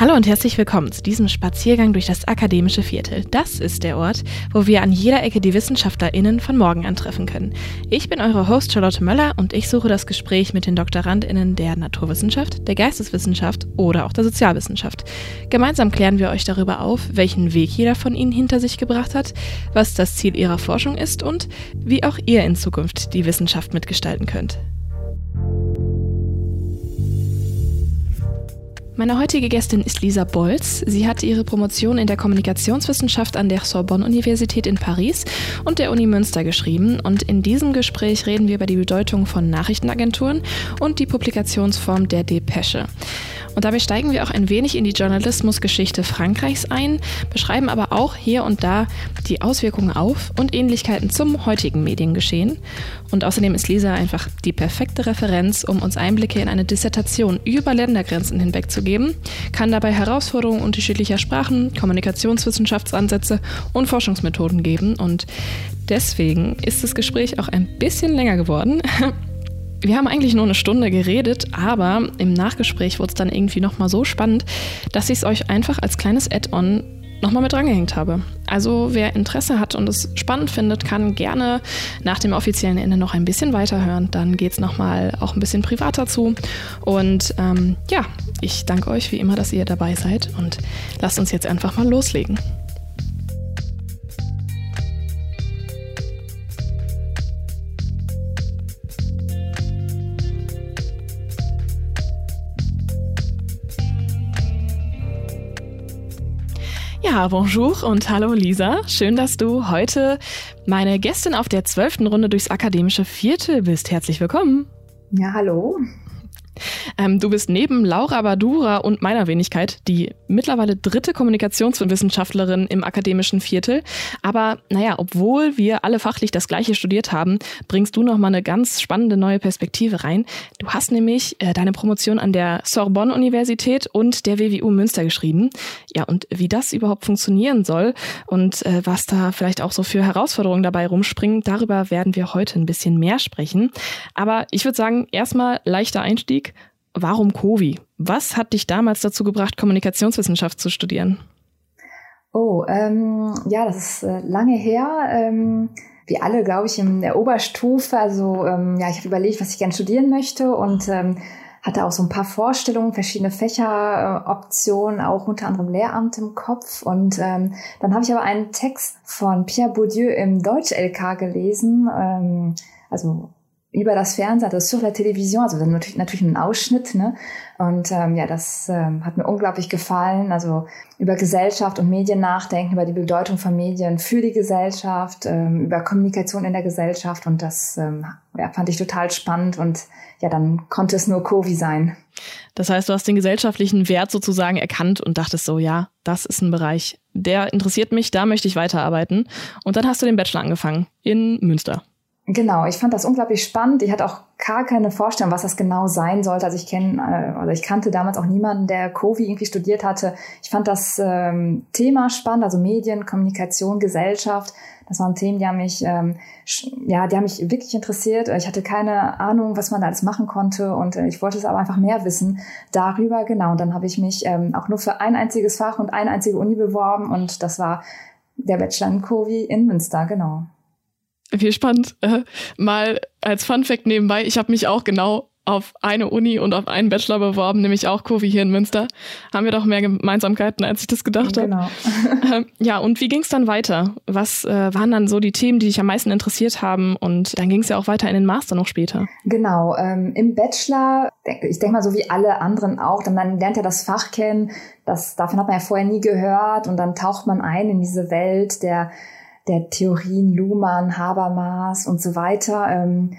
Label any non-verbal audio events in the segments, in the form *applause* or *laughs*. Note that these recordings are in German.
Hallo und herzlich willkommen zu diesem Spaziergang durch das akademische Viertel. Das ist der Ort, wo wir an jeder Ecke die WissenschaftlerInnen von morgen antreffen können. Ich bin eure Host Charlotte Möller und ich suche das Gespräch mit den DoktorandInnen der Naturwissenschaft, der Geisteswissenschaft oder auch der Sozialwissenschaft. Gemeinsam klären wir euch darüber auf, welchen Weg jeder von ihnen hinter sich gebracht hat, was das Ziel ihrer Forschung ist und wie auch ihr in Zukunft die Wissenschaft mitgestalten könnt. Meine heutige Gästin ist Lisa Bolz. Sie hat ihre Promotion in der Kommunikationswissenschaft an der Sorbonne-Universität in Paris und der Uni Münster geschrieben. Und in diesem Gespräch reden wir über die Bedeutung von Nachrichtenagenturen und die Publikationsform der Depesche. Und dabei steigen wir auch ein wenig in die Journalismusgeschichte Frankreichs ein, beschreiben aber auch hier und da die Auswirkungen auf und Ähnlichkeiten zum heutigen Mediengeschehen. Und außerdem ist Lisa einfach die perfekte Referenz, um uns Einblicke in eine Dissertation über Ländergrenzen hinweg zu geben, kann dabei Herausforderungen unterschiedlicher Sprachen, Kommunikationswissenschaftsansätze und Forschungsmethoden geben. Und deswegen ist das Gespräch auch ein bisschen länger geworden. *laughs* Wir haben eigentlich nur eine Stunde geredet, aber im Nachgespräch wurde es dann irgendwie nochmal so spannend, dass ich es euch einfach als kleines Add-on nochmal mit drangehängt habe. Also wer Interesse hat und es spannend findet, kann gerne nach dem offiziellen Ende noch ein bisschen weiterhören. Dann geht es nochmal auch ein bisschen privater zu. Und ähm, ja, ich danke euch wie immer, dass ihr dabei seid und lasst uns jetzt einfach mal loslegen. Ja, bonjour und hallo Lisa. Schön, dass du heute meine Gästin auf der zwölften Runde durchs akademische Viertel bist. Herzlich willkommen. Ja, hallo. Ähm, du bist neben Laura Badura und meiner Wenigkeit die mittlerweile dritte Kommunikationswissenschaftlerin im akademischen Viertel. Aber naja, obwohl wir alle fachlich das Gleiche studiert haben, bringst du nochmal eine ganz spannende neue Perspektive rein. Du hast nämlich äh, deine Promotion an der Sorbonne-Universität und der WWU Münster geschrieben. Ja, und wie das überhaupt funktionieren soll und äh, was da vielleicht auch so für Herausforderungen dabei rumspringen, darüber werden wir heute ein bisschen mehr sprechen. Aber ich würde sagen, erstmal leichter Einstieg. Warum Covi? Was hat dich damals dazu gebracht, Kommunikationswissenschaft zu studieren? Oh, ähm, ja, das ist äh, lange her. Ähm, wie alle, glaube ich, in der Oberstufe. Also ähm, ja, ich habe überlegt, was ich gerne studieren möchte und ähm, hatte auch so ein paar Vorstellungen, verschiedene Fächeroptionen, äh, auch unter anderem Lehramt im Kopf. Und ähm, dann habe ich aber einen Text von Pierre Bourdieu im Deutsch-LK gelesen. Ähm, also über das Fernsehen, also sur la Television, also natürlich, natürlich ein Ausschnitt, ne? Und ähm, ja, das ähm, hat mir unglaublich gefallen. Also über Gesellschaft und Medien nachdenken, über die Bedeutung von Medien für die Gesellschaft, ähm, über Kommunikation in der Gesellschaft und das ähm, ja, fand ich total spannend und ja, dann konnte es nur Covi sein. Das heißt, du hast den gesellschaftlichen Wert sozusagen erkannt und dachtest so, ja, das ist ein Bereich, der interessiert mich, da möchte ich weiterarbeiten. Und dann hast du den Bachelor angefangen in Münster. Genau, ich fand das unglaublich spannend. Ich hatte auch gar keine Vorstellung, was das genau sein sollte. Also ich kenne, äh, also ich kannte damals auch niemanden, der Covi irgendwie studiert hatte. Ich fand das ähm, Thema spannend, also Medien, Kommunikation, Gesellschaft. Das waren Themen, die haben mich, ähm, ja, die haben mich wirklich interessiert. Ich hatte keine Ahnung, was man da alles machen konnte und äh, ich wollte es aber einfach mehr wissen darüber. Genau, und dann habe ich mich ähm, auch nur für ein einziges Fach und eine einzige Uni beworben und das war der Bachelor in Covi in Münster, genau. Wie spannend. Äh, mal als Fun Fact nebenbei, ich habe mich auch genau auf eine Uni und auf einen Bachelor beworben, nämlich auch Kurvi hier in Münster. Haben wir doch mehr Gemeinsamkeiten, als ich das gedacht habe. Genau. *laughs* Ähm, ja, und wie ging es dann weiter? Was äh, waren dann so die Themen, die dich am meisten interessiert haben? Und dann ging es ja auch weiter in den Master noch später. Genau, ähm, im Bachelor, ich denke mal so wie alle anderen auch, dann, dann lernt er das Fach kennen. Das, davon hat man ja vorher nie gehört und dann taucht man ein in diese Welt der der Theorien Luhmann, Habermas und so weiter. Ähm,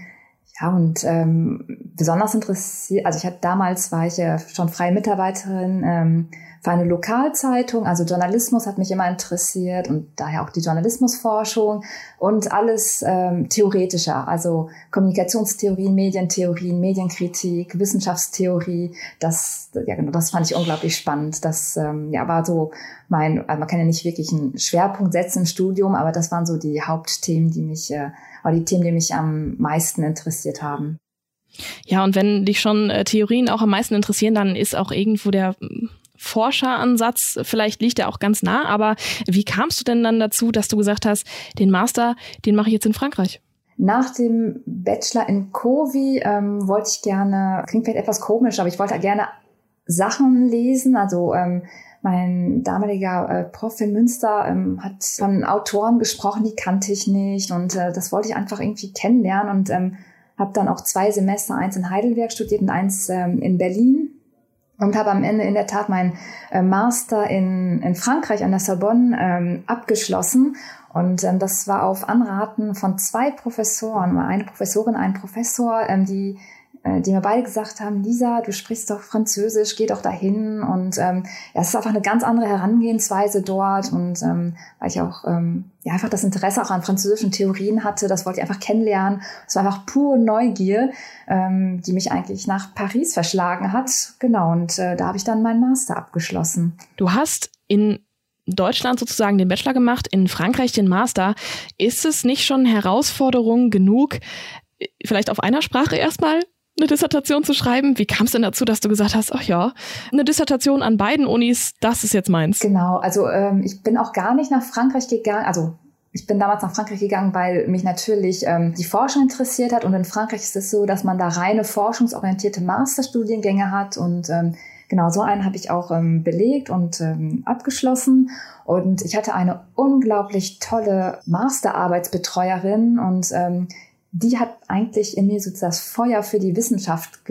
ja, und ähm, besonders interessiert, also ich hatte damals war ich ja schon freie Mitarbeiterin ähm, für eine Lokalzeitung. Also Journalismus hat mich immer interessiert und daher auch die Journalismusforschung und alles ähm, theoretischer, also Kommunikationstheorien, Medientheorien, Medienkritik, Wissenschaftstheorie. Das, ja genau, das fand ich unglaublich spannend. Das ähm, ja war so mein, also man kann ja nicht wirklich einen Schwerpunkt setzen im Studium, aber das waren so die Hauptthemen, die mich äh, oder die Themen, die mich am meisten interessiert haben. Ja, und wenn dich schon äh, Theorien auch am meisten interessieren, dann ist auch irgendwo der Forscheransatz, vielleicht liegt er auch ganz nah, aber wie kamst du denn dann dazu, dass du gesagt hast, den Master, den mache ich jetzt in Frankreich? Nach dem Bachelor in Covi ähm, wollte ich gerne, klingt vielleicht etwas komisch, aber ich wollte gerne Sachen lesen, also ähm, mein damaliger äh, Prof in Münster ähm, hat von Autoren gesprochen, die kannte ich nicht und äh, das wollte ich einfach irgendwie kennenlernen und ähm, habe dann auch zwei Semester, eins in Heidelberg studiert und eins ähm, in Berlin und habe am Ende in der Tat meinen äh, Master in, in Frankreich an der Sorbonne ähm, abgeschlossen. Und ähm, das war auf Anraten von zwei Professoren, eine Professorin, ein Professor, ähm, die äh, die mir beide gesagt haben, Lisa, du sprichst doch Französisch, geh doch dahin. Und ähm, ja, es ist einfach eine ganz andere Herangehensweise dort. Und ähm, weil ich auch ähm, ja einfach das Interesse auch an französischen Theorien hatte, das wollte ich einfach kennenlernen. Es war einfach pure Neugier, ähm, die mich eigentlich nach Paris verschlagen hat. Genau, und äh, da habe ich dann meinen Master abgeschlossen. Du hast in Deutschland sozusagen den Bachelor gemacht, in Frankreich den Master. Ist es nicht schon Herausforderung genug, vielleicht auf einer Sprache erstmal eine Dissertation zu schreiben. Wie kam es denn dazu, dass du gesagt hast, ach ja, eine Dissertation an beiden Unis, das ist jetzt meins? Genau, also ähm, ich bin auch gar nicht nach Frankreich gegangen, also ich bin damals nach Frankreich gegangen, weil mich natürlich ähm, die Forschung interessiert hat. Und in Frankreich ist es so, dass man da reine forschungsorientierte Masterstudiengänge hat. Und ähm, genau so einen habe ich auch ähm, belegt und ähm, abgeschlossen. Und ich hatte eine unglaublich tolle Masterarbeitsbetreuerin und ähm, die hat eigentlich in mir so das Feuer für die Wissenschaft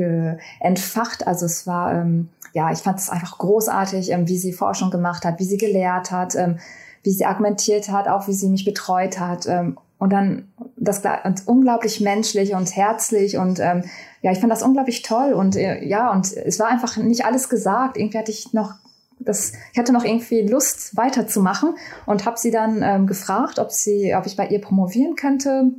entfacht. Also es war, ähm, ja, ich fand es einfach großartig, ähm, wie sie Forschung gemacht hat, wie sie gelehrt hat, ähm, wie sie argumentiert hat, auch wie sie mich betreut hat. Ähm, und dann das und unglaublich menschlich und herzlich und ähm, ja, ich fand das unglaublich toll und äh, ja, und es war einfach nicht alles gesagt. Irgendwie hatte ich noch das, ich hatte noch irgendwie Lust weiterzumachen und habe sie dann ähm, gefragt, ob sie, ob ich bei ihr promovieren könnte.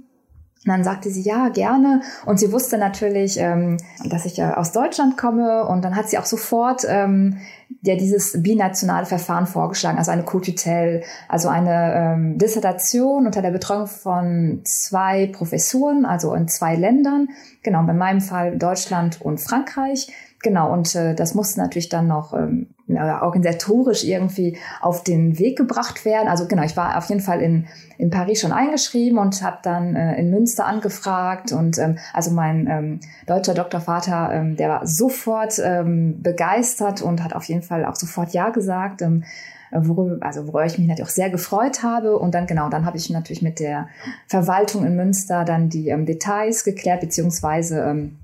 Und dann sagte sie, ja, gerne. Und sie wusste natürlich, ähm, dass ich äh, aus Deutschland komme. Und dann hat sie auch sofort ähm, ja dieses binationale Verfahren vorgeschlagen, also eine Co-Tutel, also eine ähm, Dissertation unter der Betreuung von zwei Professuren, also in zwei Ländern. Genau, bei meinem Fall Deutschland und Frankreich. Genau, und äh, das musste natürlich dann noch ähm, organisatorisch irgendwie auf den Weg gebracht werden. Also genau, ich war auf jeden Fall in, in Paris schon eingeschrieben und habe dann äh, in Münster angefragt. Und ähm, also mein ähm, deutscher Doktorvater, ähm, der war sofort ähm, begeistert und hat auf jeden Fall auch sofort Ja gesagt. Ähm, worüber, also worüber ich mich natürlich auch sehr gefreut habe. Und dann genau, dann habe ich natürlich mit der Verwaltung in Münster dann die ähm, Details geklärt, beziehungsweise ähm,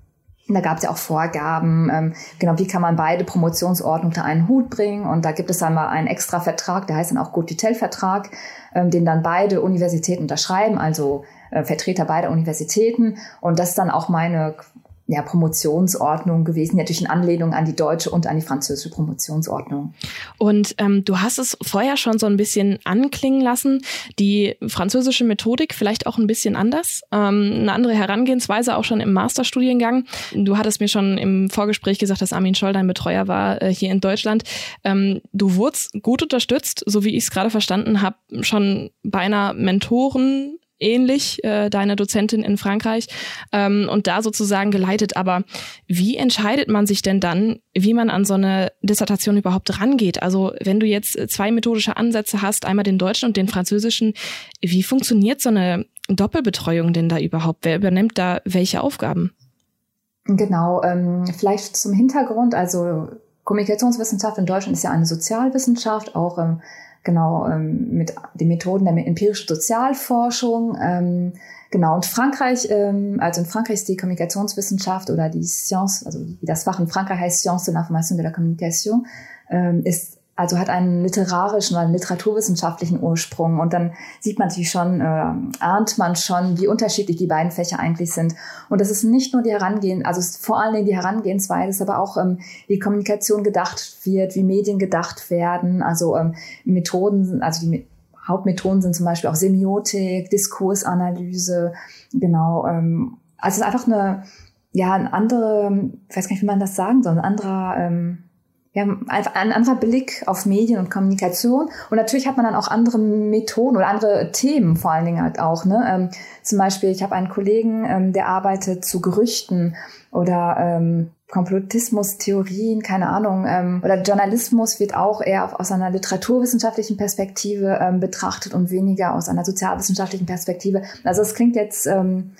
da gab es ja auch Vorgaben, ähm, genau, wie kann man beide Promotionsordnungen unter einen Hut bringen. Und da gibt es dann mal einen extra Vertrag, der heißt dann auch Gut-Vertrag, ähm, den dann beide Universitäten unterschreiben, also äh, Vertreter beider Universitäten. Und das ist dann auch meine ja, Promotionsordnung gewesen, natürlich in Anlehnung an die deutsche und an die französische Promotionsordnung. Und ähm, du hast es vorher schon so ein bisschen anklingen lassen, die französische Methodik vielleicht auch ein bisschen anders, ähm, eine andere Herangehensweise auch schon im Masterstudiengang. Du hattest mir schon im Vorgespräch gesagt, dass Armin Scholl dein Betreuer war äh, hier in Deutschland. Ähm, du wurdest gut unterstützt, so wie ich es gerade verstanden habe, schon bei einer Mentoren ähnlich, äh, deine Dozentin in Frankreich, ähm, und da sozusagen geleitet. Aber wie entscheidet man sich denn dann, wie man an so eine Dissertation überhaupt rangeht? Also wenn du jetzt zwei methodische Ansätze hast, einmal den deutschen und den französischen, wie funktioniert so eine Doppelbetreuung denn da überhaupt? Wer übernimmt da welche Aufgaben? Genau, ähm, vielleicht zum Hintergrund, also Kommunikationswissenschaft in Deutschland ist ja eine Sozialwissenschaft, auch ähm, genau ähm, mit den Methoden der empirischen Sozialforschung. Ähm, genau, und Frankreich, ähm, also in Frankreich ist die Kommunikationswissenschaft oder die Science, also das Fach in Frankreich heißt Science de l'information de la communication, ähm, ist also hat einen literarischen oder einen literaturwissenschaftlichen Ursprung. Und dann sieht man natürlich schon, äh, ahnt man schon, wie unterschiedlich die beiden Fächer eigentlich sind. Und das ist nicht nur die Herangehen, also vor allen Dingen die Herangehensweise, aber auch ähm, wie Kommunikation gedacht wird, wie Medien gedacht werden, also ähm, Methoden, also die Hauptmethoden sind zum Beispiel auch Semiotik, Diskursanalyse, genau. Ähm, also es ist einfach eine, ja, ein andere, ich weiß gar nicht, wie man das sagen soll, ein anderer, ähm, ja, ein anderer Blick auf Medien und Kommunikation. Und natürlich hat man dann auch andere Methoden oder andere Themen vor allen Dingen halt auch. Ne? Ähm, zum Beispiel, ich habe einen Kollegen, ähm, der arbeitet zu Gerüchten oder ähm, Komplottismus-Theorien, keine Ahnung, ähm, oder Journalismus wird auch eher aus einer literaturwissenschaftlichen Perspektive ähm, betrachtet und weniger aus einer sozialwissenschaftlichen Perspektive. Also es klingt jetzt ähm,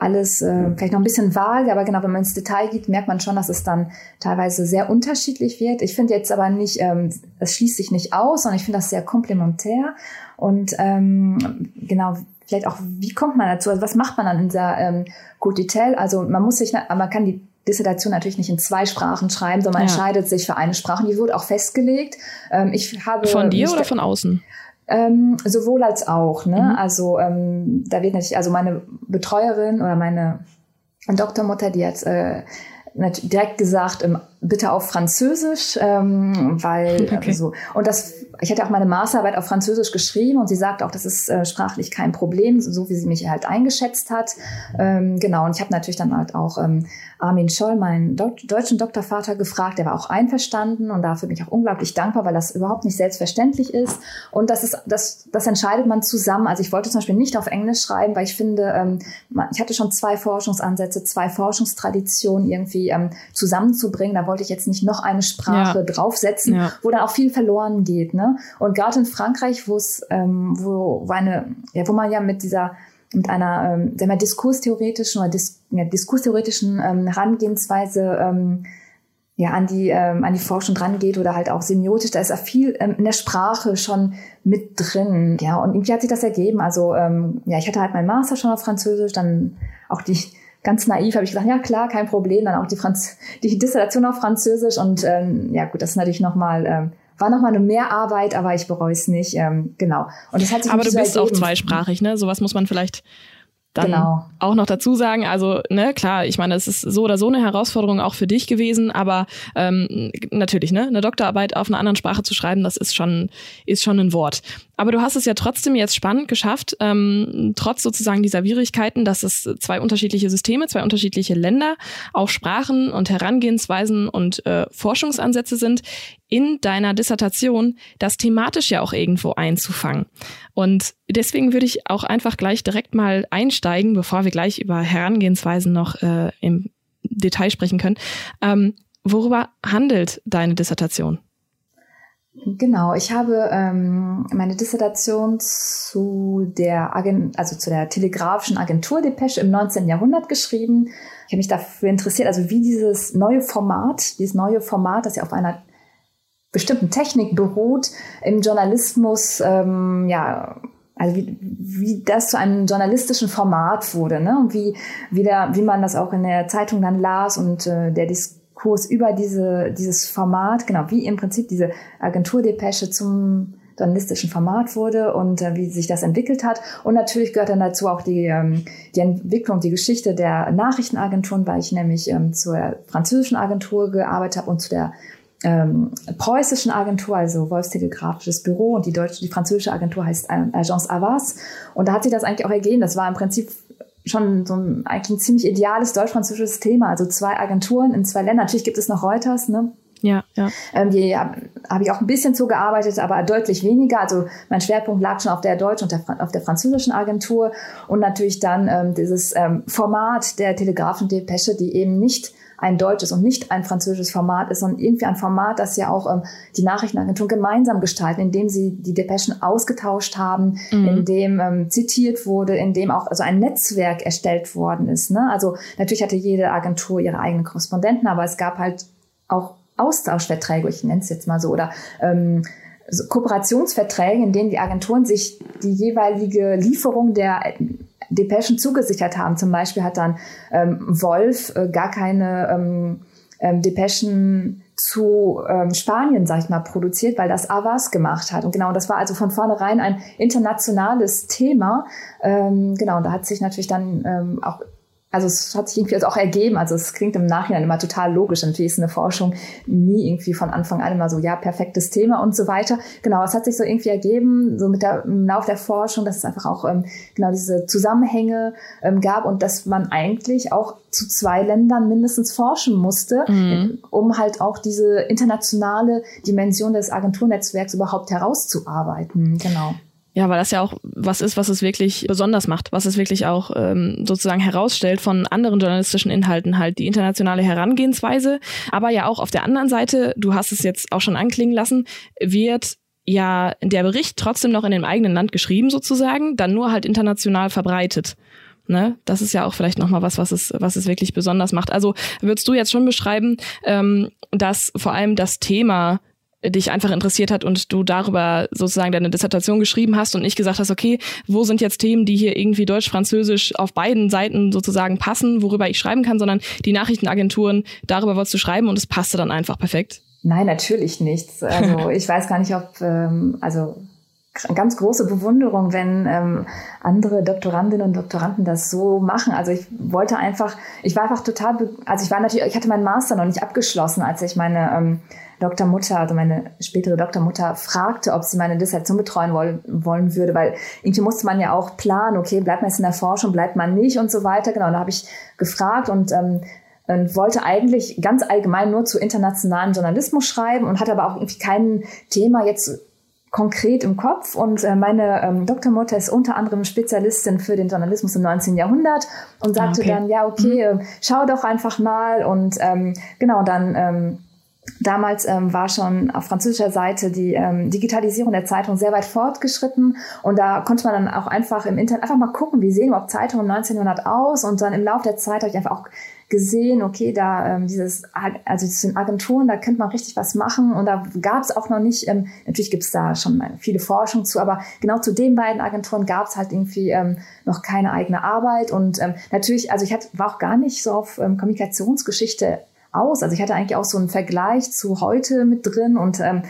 alles äh, vielleicht noch ein bisschen vage, aber genau, wenn man ins Detail geht, merkt man schon, dass es dann teilweise sehr unterschiedlich wird. Ich finde jetzt aber nicht, ähm, es schließt sich nicht aus, sondern ich finde das sehr komplementär. Und ähm, genau, vielleicht auch, wie kommt man dazu? Also was macht man dann in dieser ähm, Code Detail? Also man muss sich, man kann die Dissertation natürlich nicht in zwei Sprachen schreiben, sondern man ja. entscheidet sich für eine Sprache. Und die wurde auch festgelegt. Ähm, ich habe von dir oder von außen? Ähm, sowohl als auch. Ne? Mhm. Also ähm, da wird natürlich, also meine Betreuerin oder meine Doktormutter, die hat äh, direkt gesagt, ähm, bitte auf Französisch, ähm, weil *laughs* okay. so und das ich hatte auch meine Masterarbeit auf Französisch geschrieben und sie sagt auch, das ist äh, sprachlich kein Problem, so wie sie mich halt eingeschätzt hat. Ähm, genau, und ich habe natürlich dann halt auch ähm, Armin Scholl, meinen Do deutschen Doktorvater, gefragt. Der war auch einverstanden und dafür bin ich auch unglaublich dankbar, weil das überhaupt nicht selbstverständlich ist. Und das ist, das, das entscheidet man zusammen. Also ich wollte zum Beispiel nicht auf Englisch schreiben, weil ich finde, ähm, ich hatte schon zwei Forschungsansätze, zwei Forschungstraditionen irgendwie ähm, zusammenzubringen. Da wollte ich jetzt nicht noch eine Sprache ja. draufsetzen, ja. wo dann auch viel verloren geht. Ne? Und gerade in Frankreich, wo es, ähm, wo, eine, ja, wo man ja mit dieser mit einer ähm, wir, diskurstheoretischen oder dis, ja, diskurstheoretischen ähm, Herangehensweise ähm, ja, an die, ähm, an die Forschung rangeht oder halt auch semiotisch, da ist ja viel ähm, in der Sprache schon mit drin. Ja, und irgendwie hat sich das ergeben. Also, ähm, ja, ich hatte halt meinen Master schon auf Französisch, dann auch die, *laughs* ganz naiv habe ich gesagt, ja klar, kein Problem, dann auch die, Franz die Dissertation auf Französisch und ähm, ja gut, das ist natürlich nochmal ähm, war nochmal eine Mehrarbeit, aber ich bereue es nicht. Ähm, genau. Und das hat sich aber du bist auch zweisprachig, ne? Sowas muss man vielleicht dann genau. auch noch dazu sagen, also ne, klar, ich meine, es ist so oder so eine Herausforderung auch für dich gewesen, aber ähm, natürlich, ne, eine Doktorarbeit auf einer anderen Sprache zu schreiben, das ist schon ist schon ein Wort. Aber du hast es ja trotzdem jetzt spannend geschafft, ähm, trotz sozusagen dieser Schwierigkeiten, dass es zwei unterschiedliche Systeme, zwei unterschiedliche Länder, auch Sprachen und Herangehensweisen und äh, Forschungsansätze sind, in deiner Dissertation das thematisch ja auch irgendwo einzufangen. Und deswegen würde ich auch einfach gleich direkt mal einsteigen, bevor wir gleich über Herangehensweisen noch äh, im Detail sprechen können. Ähm, worüber handelt deine Dissertation? Genau, ich habe ähm, meine Dissertation zu der also zu der telegrafischen Agentur Depesche im 19. Jahrhundert geschrieben. Ich habe mich dafür interessiert, also wie dieses neue Format, dieses neue Format, das ja auf einer bestimmten Technik beruht, im Journalismus, ähm, ja, also wie, wie das zu einem journalistischen Format wurde, ne? Und wie, wie, der, wie man das auch in der Zeitung dann las und äh, der Diskurs über diese, dieses Format, genau, wie im Prinzip diese Agenturdepesche zum journalistischen Format wurde und äh, wie sich das entwickelt hat. Und natürlich gehört dann dazu auch die, ähm, die Entwicklung, die Geschichte der Nachrichtenagenturen, weil ich nämlich ähm, zur französischen Agentur gearbeitet habe und zu der ähm, preußischen Agentur, also Wolfstelegrafisches Büro und die deutsche, die französische Agentur heißt Agence Avas. Und da hat sich das eigentlich auch ergeben. Das war im Prinzip schon so ein, eigentlich ein ziemlich ideales deutsch-französisches Thema. Also zwei Agenturen in zwei Ländern. Natürlich gibt es noch Reuters, ne? Ja, ja. Ähm, die habe hab ich auch ein bisschen zugearbeitet, aber deutlich weniger. Also mein Schwerpunkt lag schon auf der deutschen und der, auf der französischen Agentur und natürlich dann ähm, dieses ähm, Format der telegrafischen Depesche, die eben nicht ein deutsches und nicht ein französisches Format ist, sondern irgendwie ein Format, das ja auch ähm, die Nachrichtenagenturen gemeinsam gestalten, indem sie die Depeschen ausgetauscht haben, mhm. indem ähm, zitiert wurde, indem auch also ein Netzwerk erstellt worden ist. Ne? Also natürlich hatte jede Agentur ihre eigenen Korrespondenten, aber es gab halt auch Austauschverträge, ich nenne es jetzt mal so, oder ähm, so Kooperationsverträge, in denen die Agenturen sich die jeweilige Lieferung der Depeschen zugesichert haben. Zum Beispiel hat dann ähm, Wolf äh, gar keine ähm, ähm, Depeschen zu ähm, Spanien, sag ich mal, produziert, weil das Avas gemacht hat. Und genau, das war also von vornherein ein internationales Thema. Ähm, genau, und da hat sich natürlich dann ähm, auch also es hat sich irgendwie also auch ergeben. Also es klingt im Nachhinein immer total logisch. Natürlich ist eine Forschung nie irgendwie von Anfang an immer so, ja, perfektes Thema und so weiter. Genau, es hat sich so irgendwie ergeben, so mit der, im Lauf der Forschung, dass es einfach auch ähm, genau diese Zusammenhänge ähm, gab und dass man eigentlich auch zu zwei Ländern mindestens forschen musste, mhm. um halt auch diese internationale Dimension des Agenturnetzwerks überhaupt herauszuarbeiten. Genau. Ja, weil das ja auch was ist, was es wirklich besonders macht, was es wirklich auch ähm, sozusagen herausstellt von anderen journalistischen Inhalten, halt die internationale Herangehensweise. Aber ja auch auf der anderen Seite, du hast es jetzt auch schon anklingen lassen, wird ja der Bericht trotzdem noch in dem eigenen Land geschrieben sozusagen, dann nur halt international verbreitet. Ne? Das ist ja auch vielleicht nochmal was, was es, was es wirklich besonders macht. Also würdest du jetzt schon beschreiben, ähm, dass vor allem das Thema dich einfach interessiert hat und du darüber sozusagen deine Dissertation geschrieben hast und nicht gesagt hast, okay, wo sind jetzt Themen, die hier irgendwie Deutsch-Französisch auf beiden Seiten sozusagen passen, worüber ich schreiben kann, sondern die Nachrichtenagenturen, darüber wolltest du schreiben und es passte dann einfach perfekt. Nein, natürlich nicht. Also *laughs* ich weiß gar nicht, ob, ähm, also ganz große Bewunderung, wenn ähm, andere Doktorandinnen und Doktoranden das so machen. Also ich wollte einfach, ich war einfach total, also ich war natürlich, ich hatte meinen Master noch nicht abgeschlossen, als ich meine ähm, Doktormutter, also meine spätere Doktormutter, fragte, ob sie meine Dissertation betreuen wollen, wollen würde, weil irgendwie musste man ja auch planen, okay, bleibt man jetzt in der Forschung, bleibt man nicht und so weiter. Genau, da habe ich gefragt und ähm, und wollte eigentlich ganz allgemein nur zu internationalen Journalismus schreiben und hatte aber auch irgendwie kein Thema jetzt konkret im Kopf. Und äh, meine ähm, Doktormutter ist unter anderem Spezialistin für den Journalismus im 19. Jahrhundert und sagte ah, okay. dann, ja, okay, mhm. schau doch einfach mal. Und ähm, genau, dann ähm, Damals ähm, war schon auf französischer Seite die ähm, Digitalisierung der Zeitung sehr weit fortgeschritten. Und da konnte man dann auch einfach im Internet einfach mal gucken, wie sehen überhaupt Zeitungen im 1900 aus? Und dann im Laufe der Zeit habe ich einfach auch gesehen, okay, da ähm, dieses, also diese Agenturen, da könnte man richtig was machen. Und da gab es auch noch nicht, ähm, natürlich gibt es da schon viele Forschung zu, aber genau zu den beiden Agenturen gab es halt irgendwie ähm, noch keine eigene Arbeit. Und ähm, natürlich, also ich hatte, war auch gar nicht so auf ähm, Kommunikationsgeschichte aus. Also ich hatte eigentlich auch so einen Vergleich zu heute mit drin und ähm,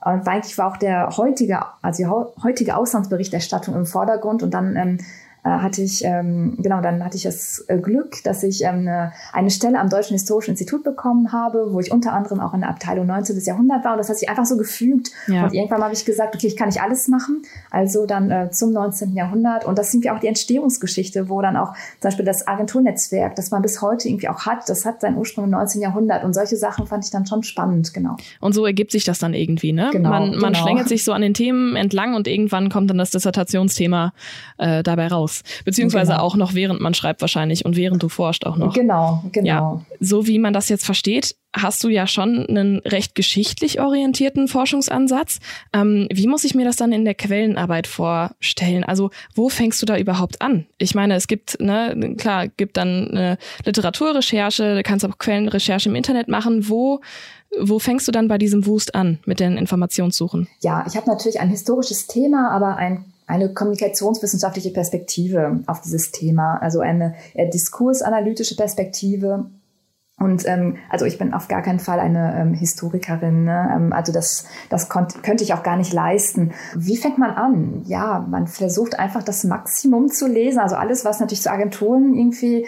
und eigentlich war auch der heutige, also die heutige Auslandsberichterstattung im Vordergrund und dann ähm, äh, hatte ich, ähm, genau, dann hatte ich das äh, Glück, dass ich ähm, eine, eine Stelle am Deutschen Historischen Institut bekommen habe, wo ich unter anderem auch in der Abteilung 19. Jahrhundert war. Und das hat sich einfach so gefügt. Ja. Und irgendwann habe ich gesagt, okay, ich kann nicht alles machen. Also dann äh, zum 19. Jahrhundert. Und das sind ja auch die Entstehungsgeschichte, wo dann auch zum Beispiel das Agenturnetzwerk, das man bis heute irgendwie auch hat, das hat seinen Ursprung im 19. Jahrhundert. Und solche Sachen fand ich dann schon spannend, genau. Und so ergibt sich das dann irgendwie, ne? Genau, man man genau. schlängelt sich so an den Themen entlang und irgendwann kommt dann das Dissertationsthema äh, dabei raus. Beziehungsweise genau. auch noch während man schreibt wahrscheinlich und während du forscht auch noch. Genau, genau. Ja, so wie man das jetzt versteht, hast du ja schon einen recht geschichtlich orientierten Forschungsansatz. Ähm, wie muss ich mir das dann in der Quellenarbeit vorstellen? Also wo fängst du da überhaupt an? Ich meine, es gibt, ne, klar, gibt dann eine Literaturrecherche, du kannst auch Quellenrecherche im Internet machen. Wo wo fängst du dann bei diesem Wust an mit den Informationssuchen? Ja, ich habe natürlich ein historisches Thema, aber ein eine kommunikationswissenschaftliche Perspektive auf dieses Thema, also eine eher diskursanalytische Perspektive. Und ähm, also ich bin auf gar keinen Fall eine ähm, Historikerin. Ne? Ähm, also das, das könnte ich auch gar nicht leisten. Wie fängt man an? Ja, man versucht einfach das Maximum zu lesen. Also alles, was natürlich zu Agenturen irgendwie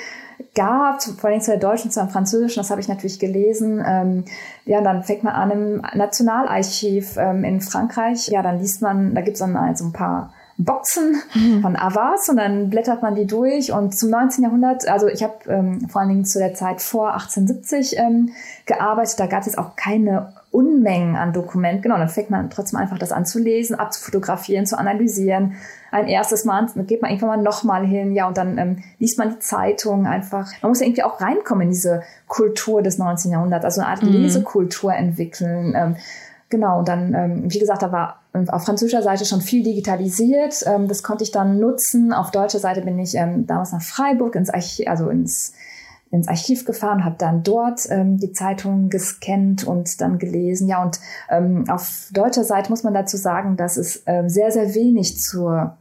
gab, vor allem zu der deutschen, zu der französischen, das habe ich natürlich gelesen. Ähm, ja, dann fängt man an im Nationalarchiv ähm, in Frankreich. Ja, dann liest man, da gibt es dann also ein paar Boxen mhm. von Avars und dann blättert man die durch und zum 19. Jahrhundert, also ich habe ähm, vor allen Dingen zu der Zeit vor 1870 ähm, gearbeitet, da gab es jetzt auch keine Unmengen an Dokumenten, genau, dann fängt man trotzdem einfach das an zu lesen, abzufotografieren, zu analysieren. Ein erstes Mal, dann geht man irgendwann mal nochmal hin, ja, und dann ähm, liest man die Zeitung einfach. Man muss ja irgendwie auch reinkommen in diese Kultur des 19. Jahrhunderts, also eine Art mhm. Lesekultur entwickeln. Ähm, Genau, und dann, ähm, wie gesagt, da war auf französischer Seite schon viel digitalisiert. Ähm, das konnte ich dann nutzen. Auf deutscher Seite bin ich ähm, damals nach Freiburg ins Archiv, also ins, ins Archiv gefahren, habe dann dort ähm, die Zeitung gescannt und dann gelesen. Ja, und ähm, auf deutscher Seite muss man dazu sagen, dass es ähm, sehr, sehr wenig zur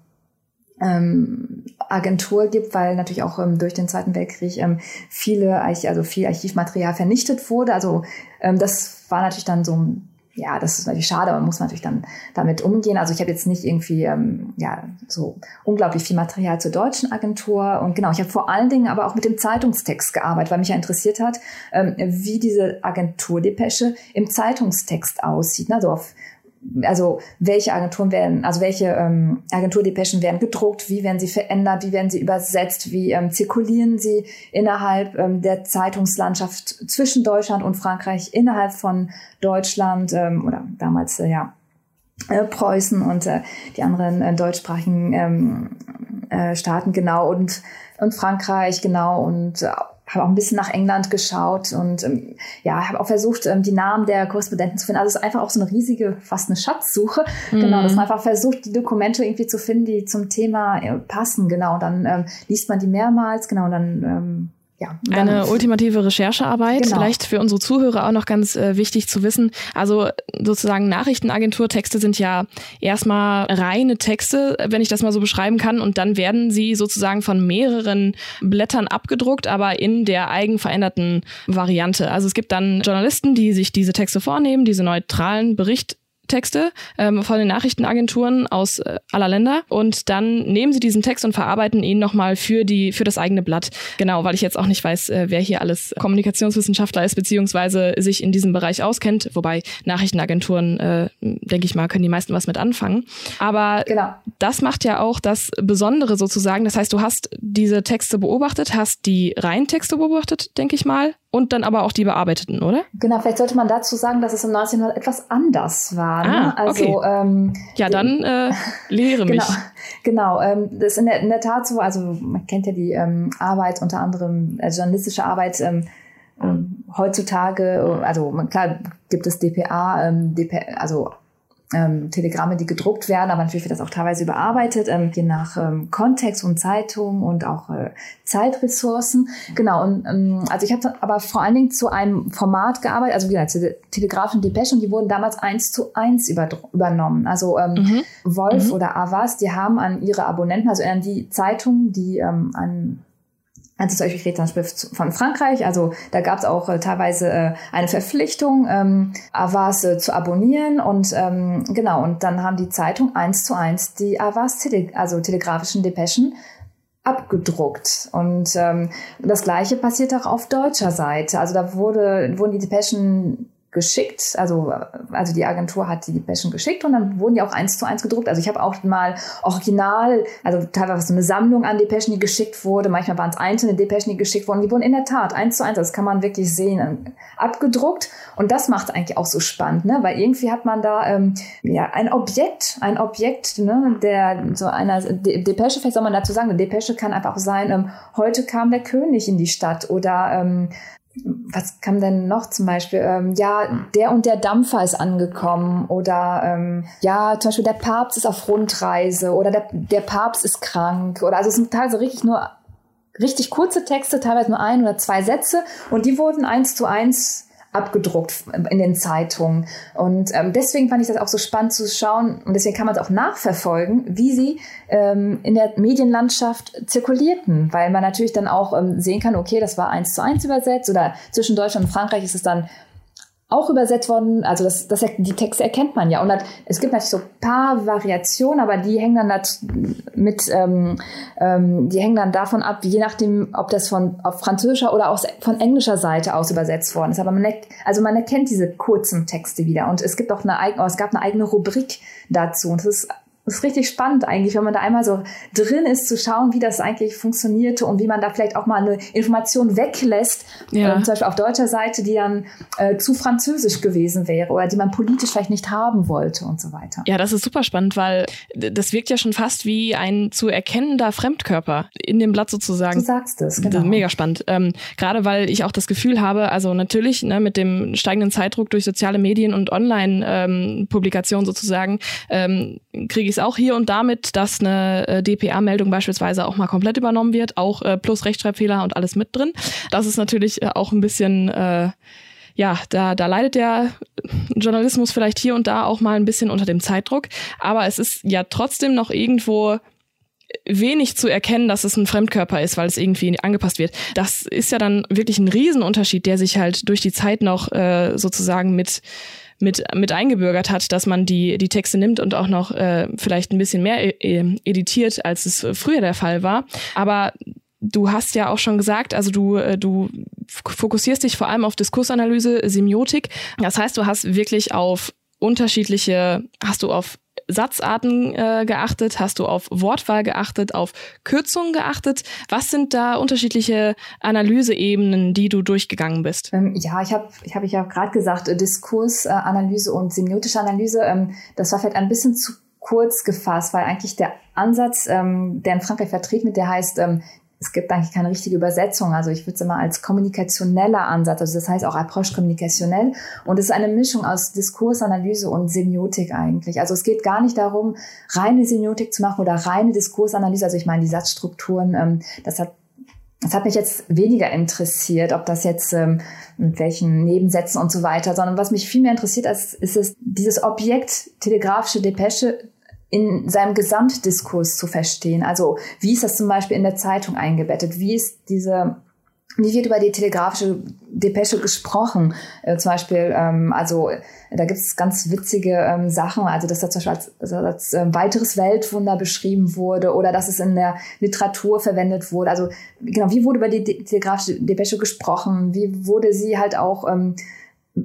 ähm, Agentur gibt, weil natürlich auch ähm, durch den Zweiten Weltkrieg ähm, viele, also viel Archivmaterial vernichtet wurde. Also ähm, das war natürlich dann so ein ja, das ist natürlich schade, aber man muss natürlich dann damit umgehen. Also ich habe jetzt nicht irgendwie ähm, ja so unglaublich viel Material zur deutschen Agentur und genau, ich habe vor allen Dingen aber auch mit dem Zeitungstext gearbeitet, weil mich ja interessiert hat, ähm, wie diese Agenturdepesche im Zeitungstext aussieht. Also auf also welche Agenturen werden, also welche ähm, Agenturdepeschen werden gedruckt, wie werden sie verändert, wie werden sie übersetzt, wie ähm, zirkulieren sie innerhalb ähm, der Zeitungslandschaft zwischen Deutschland und Frankreich, innerhalb von Deutschland ähm, oder damals äh, ja äh, Preußen und äh, die anderen äh, deutschsprachigen ähm, äh, Staaten? Genau und und Frankreich genau und äh, habe auch ein bisschen nach England geschaut und ähm, ja, habe auch versucht, ähm, die Namen der Korrespondenten zu finden. Also es ist einfach auch so eine riesige, fast eine Schatzsuche. Mhm. Genau, dass man einfach versucht, die Dokumente irgendwie zu finden, die zum Thema äh, passen. Genau, und dann ähm, liest man die mehrmals, genau, und dann ähm, ja, eine ultimative Recherchearbeit. Genau. Vielleicht für unsere Zuhörer auch noch ganz äh, wichtig zu wissen. Also sozusagen Nachrichtenagenturtexte sind ja erstmal reine Texte, wenn ich das mal so beschreiben kann. Und dann werden sie sozusagen von mehreren Blättern abgedruckt, aber in der eigenveränderten Variante. Also es gibt dann Journalisten, die sich diese Texte vornehmen, diese neutralen Bericht Texte ähm, von den Nachrichtenagenturen aus äh, aller Länder und dann nehmen sie diesen Text und verarbeiten ihn nochmal für die für das eigene Blatt. Genau, weil ich jetzt auch nicht weiß, äh, wer hier alles Kommunikationswissenschaftler ist beziehungsweise sich in diesem Bereich auskennt. Wobei Nachrichtenagenturen, äh, denke ich mal, können die meisten was mit anfangen. Aber genau. das macht ja auch das Besondere sozusagen. Das heißt, du hast diese Texte beobachtet, hast die Reintexte beobachtet, denke ich mal, und dann aber auch die bearbeiteten, oder? Genau, vielleicht sollte man dazu sagen, dass es im 1900 etwas anders war. Ne? Ah, also, okay. ähm, ja, dann äh, *laughs* lehre mich. Genau, genau ähm, das ist in der, in der Tat so, also man kennt ja die ähm, Arbeit, unter anderem äh, journalistische Arbeit, ähm, ähm, heutzutage, also klar gibt es DPA, ähm, DPA also ähm, Telegramme, die gedruckt werden, aber natürlich wird das auch teilweise überarbeitet, ähm, je nach ähm, Kontext und Zeitung und auch äh, Zeitressourcen. Genau, und ähm, also ich habe aber vor allen Dingen zu einem Format gearbeitet, also wie gesagt, Telegraphen Depeschen, die wurden damals eins zu eins über, übernommen. Also ähm, mhm. Wolf mhm. oder Avas, die haben an ihre Abonnenten, also an die Zeitungen, die ähm, an also zum Beispiel, Beispiel von Frankreich, also da gab es auch äh, teilweise äh, eine Verpflichtung, ähm, Avas äh, zu abonnieren und ähm, genau, und dann haben die Zeitung eins zu eins die Avas, tele also telegrafischen Depeschen abgedruckt. Und ähm, das gleiche passiert auch auf deutscher Seite. Also da wurde, wurden die Depeschen geschickt, also, also die Agentur hat die Depeschen geschickt und dann wurden die auch eins zu eins gedruckt. Also ich habe auch mal original, also teilweise so eine Sammlung an Depeschen, die geschickt wurde, manchmal waren es einzelne Depeschen, die geschickt wurden, die wurden in der Tat eins zu eins, das kann man wirklich sehen, abgedruckt und das macht eigentlich auch so spannend, ne? weil irgendwie hat man da ähm, ja ein Objekt, ein Objekt, ne? der so einer De Depesche, vielleicht soll man dazu sagen, eine Depesche kann einfach sein, ähm, heute kam der König in die Stadt oder ähm, was kam denn noch zum Beispiel? Ähm, ja, der und der Dampfer ist angekommen oder ähm, ja, zum Beispiel der Papst ist auf Rundreise oder der, der Papst ist krank oder also es sind teilweise richtig nur richtig kurze Texte, teilweise nur ein oder zwei Sätze und die wurden eins zu eins abgedruckt in den Zeitungen. Und ähm, deswegen fand ich das auch so spannend zu schauen und deswegen kann man es auch nachverfolgen, wie sie ähm, in der Medienlandschaft zirkulierten, weil man natürlich dann auch ähm, sehen kann, okay, das war eins zu eins übersetzt oder zwischen Deutschland und Frankreich ist es dann auch übersetzt worden. Also das, das, die Texte erkennt man ja. Und das, es gibt natürlich so paar Variationen, aber die hängen dann mit, ähm, ähm, die hängen dann davon ab, je nachdem, ob das von auf französischer oder aus, von englischer Seite aus übersetzt worden ist. Aber man, also man erkennt diese kurzen Texte wieder. Und es gibt auch eine eigene, es gab eine eigene Rubrik dazu. Und das ist das ist richtig spannend eigentlich, wenn man da einmal so drin ist, zu schauen, wie das eigentlich funktionierte und wie man da vielleicht auch mal eine Information weglässt, ja. äh, zum Beispiel auf deutscher Seite, die dann äh, zu französisch gewesen wäre oder die man politisch vielleicht nicht haben wollte und so weiter. Ja, das ist super spannend, weil das wirkt ja schon fast wie ein zu erkennender Fremdkörper in dem Blatt sozusagen. Du sagst es, genau. Mega spannend. Ähm, gerade weil ich auch das Gefühl habe, also natürlich ne, mit dem steigenden Zeitdruck durch soziale Medien und Online-Publikationen ähm, sozusagen, ähm, kriege ich auch hier und damit, dass eine äh, DPA-Meldung beispielsweise auch mal komplett übernommen wird, auch äh, plus Rechtschreibfehler und alles mit drin. Das ist natürlich äh, auch ein bisschen äh, ja, da, da leidet der Journalismus vielleicht hier und da auch mal ein bisschen unter dem Zeitdruck. Aber es ist ja trotzdem noch irgendwo wenig zu erkennen, dass es ein Fremdkörper ist, weil es irgendwie angepasst wird. Das ist ja dann wirklich ein Riesenunterschied, der sich halt durch die Zeit noch äh, sozusagen mit mit, mit eingebürgert hat, dass man die, die Texte nimmt und auch noch äh, vielleicht ein bisschen mehr äh, editiert, als es früher der Fall war. Aber du hast ja auch schon gesagt, also du, äh, du fokussierst dich vor allem auf Diskursanalyse, Semiotik. Das heißt, du hast wirklich auf unterschiedliche, hast du auf Satzarten äh, geachtet? Hast du auf Wortwahl geachtet, auf Kürzungen geachtet? Was sind da unterschiedliche Analyseebenen, die du durchgegangen bist? Ähm, ja, ich habe ich hab, hab gerade gesagt, äh, Diskursanalyse und semiotische Analyse, ähm, das war vielleicht ein bisschen zu kurz gefasst, weil eigentlich der Ansatz, ähm, der in Frankreich vertreten wird, der heißt ähm, es gibt eigentlich keine richtige Übersetzung. Also ich würde es immer als kommunikationeller Ansatz, also das heißt auch Approche kommunikationnell. Und es ist eine Mischung aus Diskursanalyse und Semiotik eigentlich. Also es geht gar nicht darum, reine Semiotik zu machen oder reine Diskursanalyse. Also ich meine, die Satzstrukturen, ähm, das hat das hat mich jetzt weniger interessiert, ob das jetzt ähm, mit welchen Nebensätzen und so weiter, sondern was mich viel mehr interessiert, ist, ist es, dieses Objekt telegrafische Depesche in seinem Gesamtdiskurs zu verstehen. Also wie ist das zum Beispiel in der Zeitung eingebettet? Wie ist diese wie wird über die telegrafische Depesche gesprochen? Äh, zum Beispiel, ähm, also da gibt es ganz witzige ähm, Sachen, also dass da zum Beispiel als, also als äh, weiteres Weltwunder beschrieben wurde oder dass es in der Literatur verwendet wurde. Also genau, wie wurde über die telegrafische Depesche gesprochen? Wie wurde sie halt auch ähm,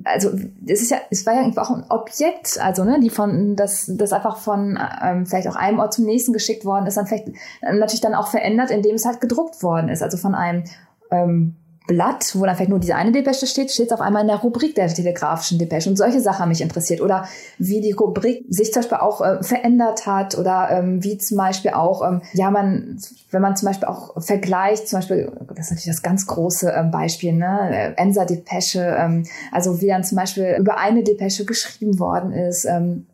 also es ist ja, es war ja auch ein Objekt, also ne, die von das das einfach von ähm, vielleicht auch einem Ort zum nächsten geschickt worden ist, dann vielleicht natürlich dann auch verändert, indem es halt gedruckt worden ist, also von einem ähm, Blatt, wo dann vielleicht nur diese eine Depesche steht, steht es auf einmal in der Rubrik der telegrafischen Depesche. Und solche Sachen haben mich interessiert. Oder wie die Rubrik sich zum Beispiel auch äh, verändert hat oder ähm, wie zum Beispiel auch, ähm, ja, man, wenn man zum Beispiel auch vergleicht, zum Beispiel, das ist natürlich das ganz große ähm, Beispiel, ne, Ensa Depesche, ähm, also wie dann zum Beispiel über eine Depesche geschrieben worden ist, ähm,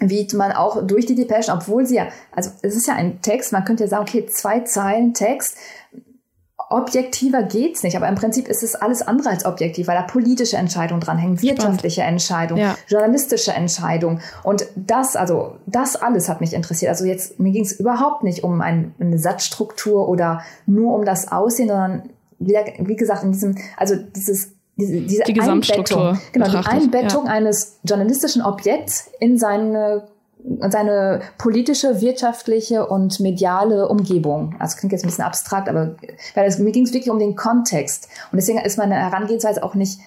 wie man auch durch die Depeschen, obwohl sie ja, also es ist ja ein Text, man könnte ja sagen, okay, zwei Zeilen Text, objektiver geht's nicht, aber im Prinzip ist es alles andere als objektiv, weil da politische Entscheidungen dranhängen, wirtschaftliche Entscheidungen, ja. journalistische Entscheidungen. Und das, also das alles hat mich interessiert. Also jetzt, mir ging es überhaupt nicht um ein, eine Satzstruktur oder nur um das Aussehen, sondern wie, wie gesagt, in diesem, also dieses diese, diese die Gesamtstruktur Einbettung, genau, die Einbettung ja. eines journalistischen Objekts in seine seine politische, wirtschaftliche und mediale Umgebung. Also klingt jetzt ein bisschen abstrakt, aber weil es, mir ging es wirklich um den Kontext. Und deswegen ist meine Herangehensweise auch nicht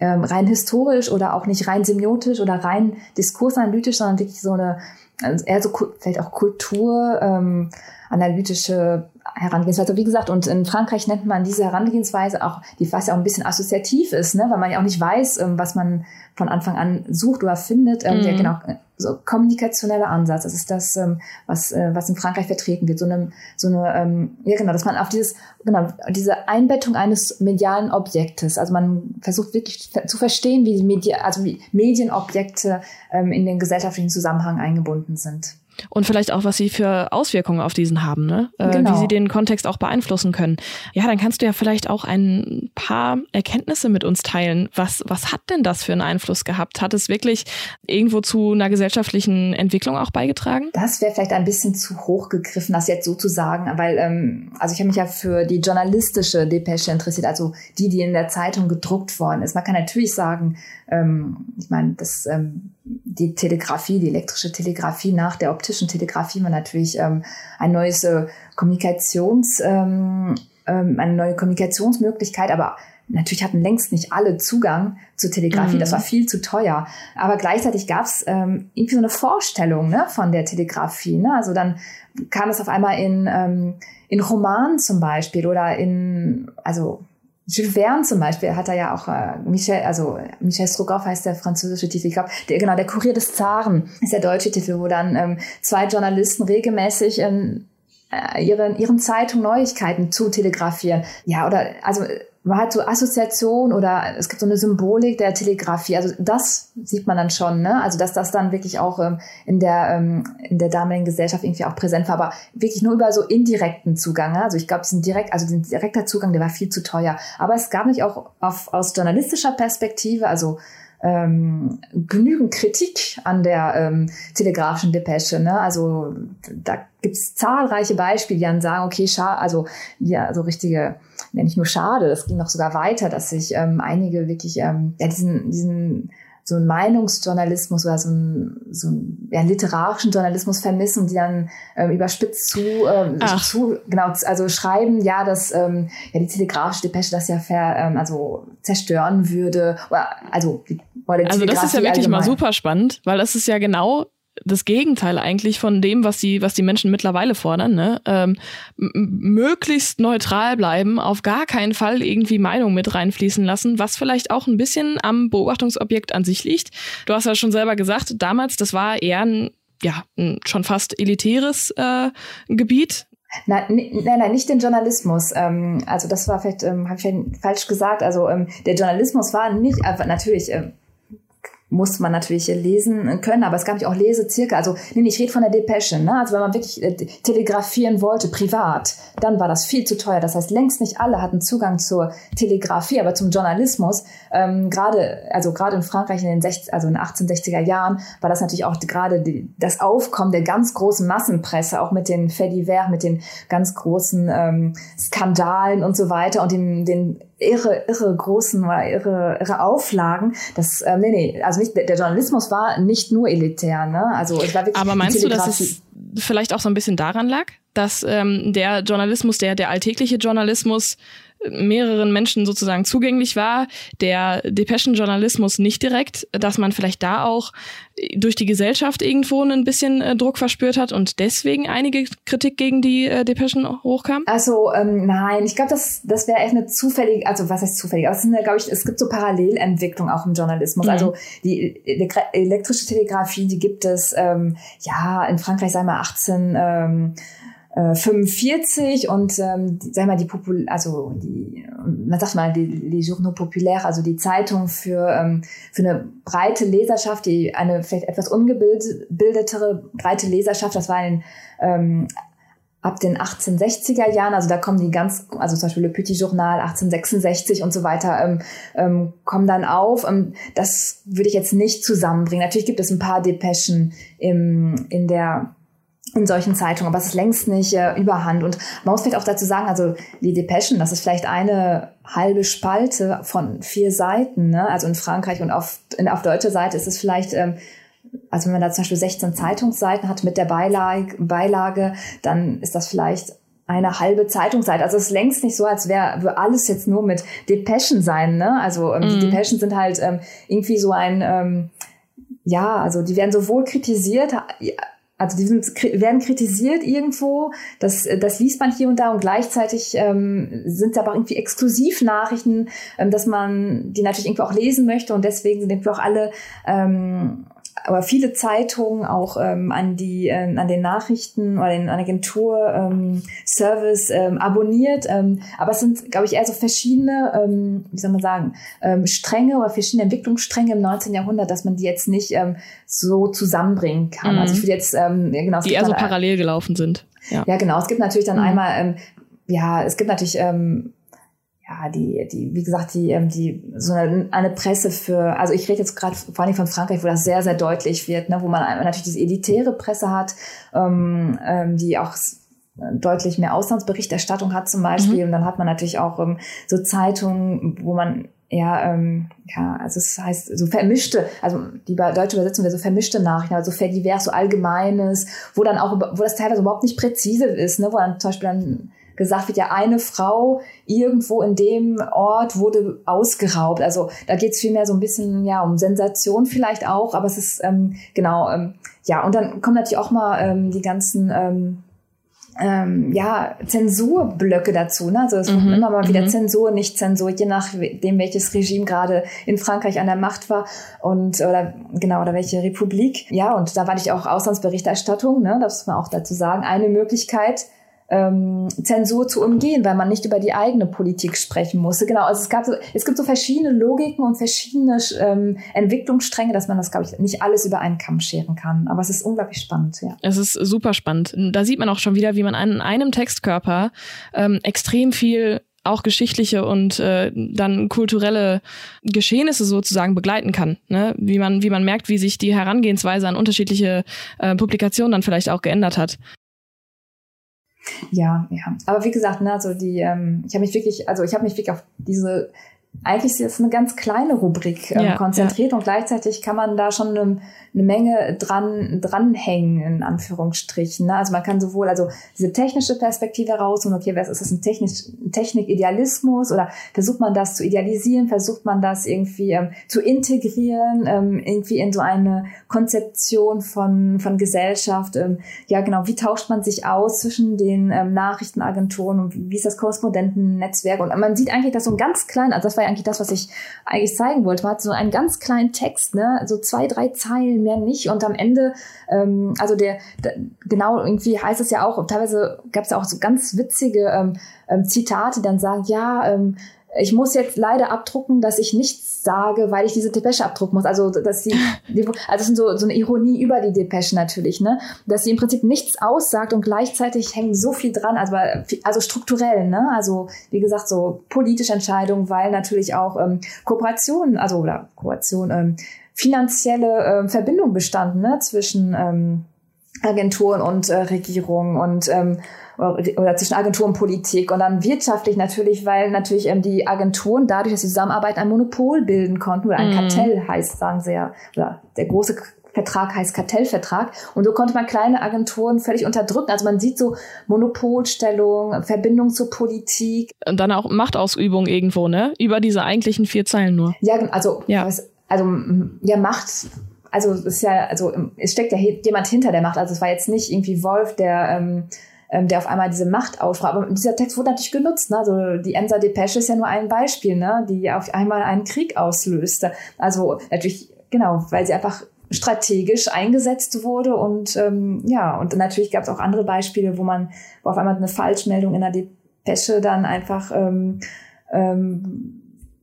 ähm, rein historisch oder auch nicht rein semiotisch oder rein diskursanalytisch, sondern wirklich so eine, also eher so vielleicht auch Kultur, ähm, Herangehensweise. Wie gesagt, und in Frankreich nennt man diese Herangehensweise auch, die fast ja auch ein bisschen assoziativ ist, ne? weil man ja auch nicht weiß, ähm, was man von Anfang an sucht oder findet. Ähm, mhm. Der genau so kommunikationeller Ansatz. Das ist das, ähm, was, äh, was in Frankreich vertreten wird. So eine, so eine, ähm, ja genau, dass man auf dieses, genau, diese Einbettung eines medialen Objektes, also man versucht wirklich zu verstehen, wie Medi also wie Medienobjekte ähm, in den gesellschaftlichen Zusammenhang eingebunden sind und vielleicht auch, was sie für Auswirkungen auf diesen haben, ne? Äh, genau. wie sie den Kontext auch beeinflussen können. Ja, dann kannst du ja vielleicht auch ein paar Erkenntnisse mit uns teilen. Was, was hat denn das für einen Einfluss gehabt? Hat es wirklich irgendwo zu einer gesellschaftlichen Entwicklung auch beigetragen? Das wäre vielleicht ein bisschen zu hoch gegriffen, das jetzt so zu sagen, weil, ähm, also ich habe mich ja für die journalistische Depesche interessiert, also die, die in der Zeitung gedruckt worden ist. Man kann natürlich sagen, ähm, ich meine, das ähm, die Telegrafie, die elektrische Telegrafie nach der optischen Telegrafie war natürlich ähm, ein neues äh, Kommunikations, ähm, ähm, eine neue Kommunikationsmöglichkeit, aber natürlich hatten längst nicht alle Zugang zur Telegrafie, mhm. das war viel zu teuer. Aber gleichzeitig gab es ähm, irgendwie so eine Vorstellung ne, von der Telegrafie. Ne? Also dann kam es auf einmal in, ähm, in Romanen zum Beispiel oder in, also Jules Verne zum Beispiel hat er ja auch äh, Michel, also Michel Strogoff heißt der französische Titel, ich glaube, der, genau, der Kurier des Zaren ist der deutsche Titel, wo dann ähm, zwei Journalisten regelmäßig ähm, äh, ihren, ihren Zeitung Neuigkeiten zu telegrafieren. Ja, oder also man hat so Assoziation oder es gibt so eine Symbolik der Telegrafie. Also das sieht man dann schon, ne? Also dass das dann wirklich auch ähm, in der ähm, in der damaligen Gesellschaft irgendwie auch präsent war, aber wirklich nur über so indirekten Zugang. Ne? Also ich glaube, diesen direkt, also den direkter Zugang, der war viel zu teuer. Aber es gab nicht auch auf, aus journalistischer Perspektive, also ähm, genügend Kritik an der ähm, telegrafischen Depesche. Ne? Also da gibt's zahlreiche Beispiele, die dann sagen, okay, scha also ja, so richtige, ja, nicht nur schade, das ging noch sogar weiter, dass sich ähm, einige wirklich ähm, ja, diesen, diesen so einen Meinungsjournalismus oder so einen, so einen ja, literarischen Journalismus vermissen, die dann ähm, überspitzt zu, ähm, zu, genau, also schreiben, ja, dass ähm, ja die telegrafische Depesche das ja ver, ähm, also zerstören würde. Oder, also, oder also das ist ja wirklich allgemein. mal super spannend, weil das ist ja genau das Gegenteil eigentlich von dem, was die, was die Menschen mittlerweile fordern. Ne? Ähm, möglichst neutral bleiben, auf gar keinen Fall irgendwie Meinung mit reinfließen lassen, was vielleicht auch ein bisschen am Beobachtungsobjekt an sich liegt. Du hast ja schon selber gesagt, damals, das war eher ein, ja, ein schon fast elitäres äh, Gebiet. Nein, nein, nein, nicht den Journalismus. Ähm, also das war vielleicht, ähm, habe ich falsch gesagt. Also ähm, der Journalismus war nicht, äh, natürlich, äh, muss man natürlich lesen können, aber es gab ja auch Lesezirkel. Also nee, ich rede von der Depesche. Ne? Also wenn man wirklich äh, telegrafieren wollte, privat, dann war das viel zu teuer. Das heißt, längst nicht alle hatten Zugang zur Telegrafie, aber zum Journalismus. Ähm, gerade, also gerade in Frankreich in den 60, also in den 1860er Jahren war das natürlich auch gerade das Aufkommen der ganz großen Massenpresse, auch mit den Faits mit den ganz großen ähm, Skandalen und so weiter und den, den irre, irre großen oder irre, irre Auflagen. Das, äh, nee, nee, also nicht, der Journalismus war nicht nur elitär, ne? Also es war wirklich Aber meinst du, dass es vielleicht auch so ein bisschen daran lag, dass ähm, der Journalismus, der, der alltägliche Journalismus mehreren Menschen sozusagen zugänglich war, der Depeschenjournalismus nicht direkt, dass man vielleicht da auch durch die Gesellschaft irgendwo ein bisschen äh, Druck verspürt hat und deswegen einige Kritik gegen die äh, Depeschen hochkam? Also ähm, nein, ich glaube, das, das wäre echt eine zufällige, also was heißt zufällig? Aber es ich, es gibt so Parallelentwicklung auch im Journalismus. Mhm. Also die elektrische Telegrafie, die gibt es ähm, ja in Frankreich, sagen wir 18 ähm, 45 äh, und ähm, sag mal die Popul also die man sagt mal die les journaux populaires also die Zeitung für ähm, für eine breite Leserschaft die eine vielleicht etwas ungebildetere breite Leserschaft das war in ähm, ab den 1860er Jahren, also da kommen die ganz, also zum Beispiel Le Petit Journal 1866 und so weiter, ähm, ähm, kommen dann auf. Ähm, das würde ich jetzt nicht zusammenbringen. Natürlich gibt es ein paar Depeschen im, in der in solchen Zeitungen, aber es ist längst nicht äh, überhand. Und man muss vielleicht auch dazu sagen, also die Depeschen, das ist vielleicht eine halbe Spalte von vier Seiten. Ne? Also in Frankreich und auf, in, auf deutscher Seite ist es vielleicht, ähm, also wenn man da zum Beispiel 16 Zeitungsseiten hat mit der Beilage, Beilage dann ist das vielleicht eine halbe Zeitungsseite. Also es ist längst nicht so, als wäre alles jetzt nur mit Depeschen sein. Ne? Also ähm, mm. die mhm. Depeschen sind halt ähm, irgendwie so ein... Ähm, ja, also die werden sowohl kritisiert, also die sind, werden kritisiert irgendwo, das, das liest man hier und da. Und gleichzeitig ähm, sind es aber irgendwie Exklusivnachrichten, ähm, dass man die natürlich irgendwie auch lesen möchte. Und deswegen sind irgendwie auch alle ähm, aber viele Zeitungen auch ähm, an die äh, an den Nachrichten oder den Agentur ähm, Service ähm, abonniert. Ähm, aber es sind, glaube ich, eher so verschiedene, ähm, wie soll man sagen, ähm, Stränge oder verschiedene Entwicklungsstränge im 19. Jahrhundert, dass man die jetzt nicht ähm, so zusammenbringen kann. Mhm. Also ich würde jetzt ähm, ja, genau, die eher so parallel gelaufen sind. Ja. ja, genau. Es gibt natürlich dann mhm. einmal ähm, ja, es gibt natürlich ähm, ja, die, die, wie gesagt, die, ähm, die, so eine, eine Presse für, also ich rede jetzt gerade vor allem von Frankreich, wo das sehr, sehr deutlich wird, ne, wo man natürlich diese elitäre Presse hat, ähm, ähm, die auch deutlich mehr Auslandsberichterstattung hat zum Beispiel. Mhm. Und dann hat man natürlich auch ähm, so Zeitungen, wo man ja, ähm, ja, also es heißt so vermischte, also die deutsche Übersetzung wäre so vermischte Nachrichten, also sehr divers, so allgemeines, wo dann auch, wo das teilweise überhaupt nicht präzise ist, ne, wo dann zum Beispiel dann gesagt wird, ja, eine Frau irgendwo in dem Ort wurde ausgeraubt. Also da geht es vielmehr so ein bisschen ja um Sensation vielleicht auch, aber es ist ähm, genau, ähm, ja, und dann kommen natürlich auch mal ähm, die ganzen ähm, ähm, ja, Zensurblöcke dazu. Ne? Also es mhm. immer mal wieder mhm. Zensur, nicht Zensur, je nachdem, welches Regime gerade in Frankreich an der Macht war und oder genau oder welche Republik. Ja, und da war ich auch Auslandsberichterstattung, ne? das muss man auch dazu sagen. Eine Möglichkeit, ähm, Zensur zu umgehen, weil man nicht über die eigene Politik sprechen musste. Genau, also es gab so, es gibt so verschiedene Logiken und verschiedene ähm, Entwicklungsstränge, dass man das, glaube ich, nicht alles über einen Kamm scheren kann. Aber es ist unglaublich spannend, ja. Es ist super spannend. Da sieht man auch schon wieder, wie man an einem Textkörper ähm, extrem viel auch geschichtliche und äh, dann kulturelle Geschehnisse sozusagen begleiten kann. Ne? Wie man wie man merkt, wie sich die Herangehensweise an unterschiedliche äh, Publikationen dann vielleicht auch geändert hat. Ja, ja. Aber wie gesagt, ne, also die, ähm, ich habe mich wirklich, also ich habe mich wirklich auf diese eigentlich ist es eine ganz kleine Rubrik ähm, ja, konzentriert ja. und gleichzeitig kann man da schon eine, eine Menge dran dranhängen in Anführungsstrichen. Ne? Also man kann sowohl also diese technische Perspektive raus und okay, was ist das ein technisch Technikidealismus oder versucht man das zu idealisieren, versucht man das irgendwie ähm, zu integrieren, ähm, irgendwie in so eine Konzeption von von Gesellschaft. Ähm, ja genau, wie tauscht man sich aus zwischen den ähm, Nachrichtenagenturen und wie ist das Korrespondentennetzwerk und man sieht eigentlich, dass so ein ganz klein, also das war ja eigentlich das, was ich eigentlich zeigen wollte. Man hat so einen ganz kleinen Text, ne, so zwei drei Zeilen mehr nicht. Und am Ende, ähm, also der, der, genau irgendwie heißt es ja auch, teilweise gab es ja auch so ganz witzige ähm, ähm, Zitate, die dann sagen, ja, ähm, ich muss jetzt leider abdrucken, dass ich nichts sage, weil ich diese Depesche abdrucken muss. Also, dass sie, *laughs* also das ist so, so eine Ironie über die Depesche natürlich, ne? Dass sie im Prinzip nichts aussagt und gleichzeitig hängt so viel dran, also, also strukturell, ne? Also, wie gesagt, so politische Entscheidungen, weil natürlich auch ähm, Kooperationen, also, oder Kooperation, ähm, finanzielle äh, Verbindung bestanden ne, zwischen ähm, Agenturen und äh, Regierung und ähm, oder zwischen Agentur und Politik und dann wirtschaftlich natürlich, weil natürlich ähm, die Agenturen dadurch, dass sie zusammenarbeiten, ein Monopol bilden konnten oder ein mm. Kartell heißt, sagen sie ja, oder der große Vertrag heißt Kartellvertrag. Und so konnte man kleine Agenturen völlig unterdrücken. Also man sieht so Monopolstellung, Verbindung zur Politik. Und dann auch Machtausübung irgendwo, ne? Über diese eigentlichen vier Zeilen nur. Ja, also ja also ja, Macht, also es ist ja, also es steckt ja jemand hinter der Macht. Also es war jetzt nicht irgendwie Wolf, der ähm, ähm, der auf einmal diese Macht aussprach. Aber dieser Text wurde natürlich genutzt. Ne? Also die Ensa Depesche ist ja nur ein Beispiel, ne? die auf einmal einen Krieg auslöste. Also natürlich, genau, weil sie einfach strategisch eingesetzt wurde und ähm, ja, und natürlich gab es auch andere Beispiele, wo man, wo auf einmal eine Falschmeldung in der Depesche dann einfach ähm, ähm,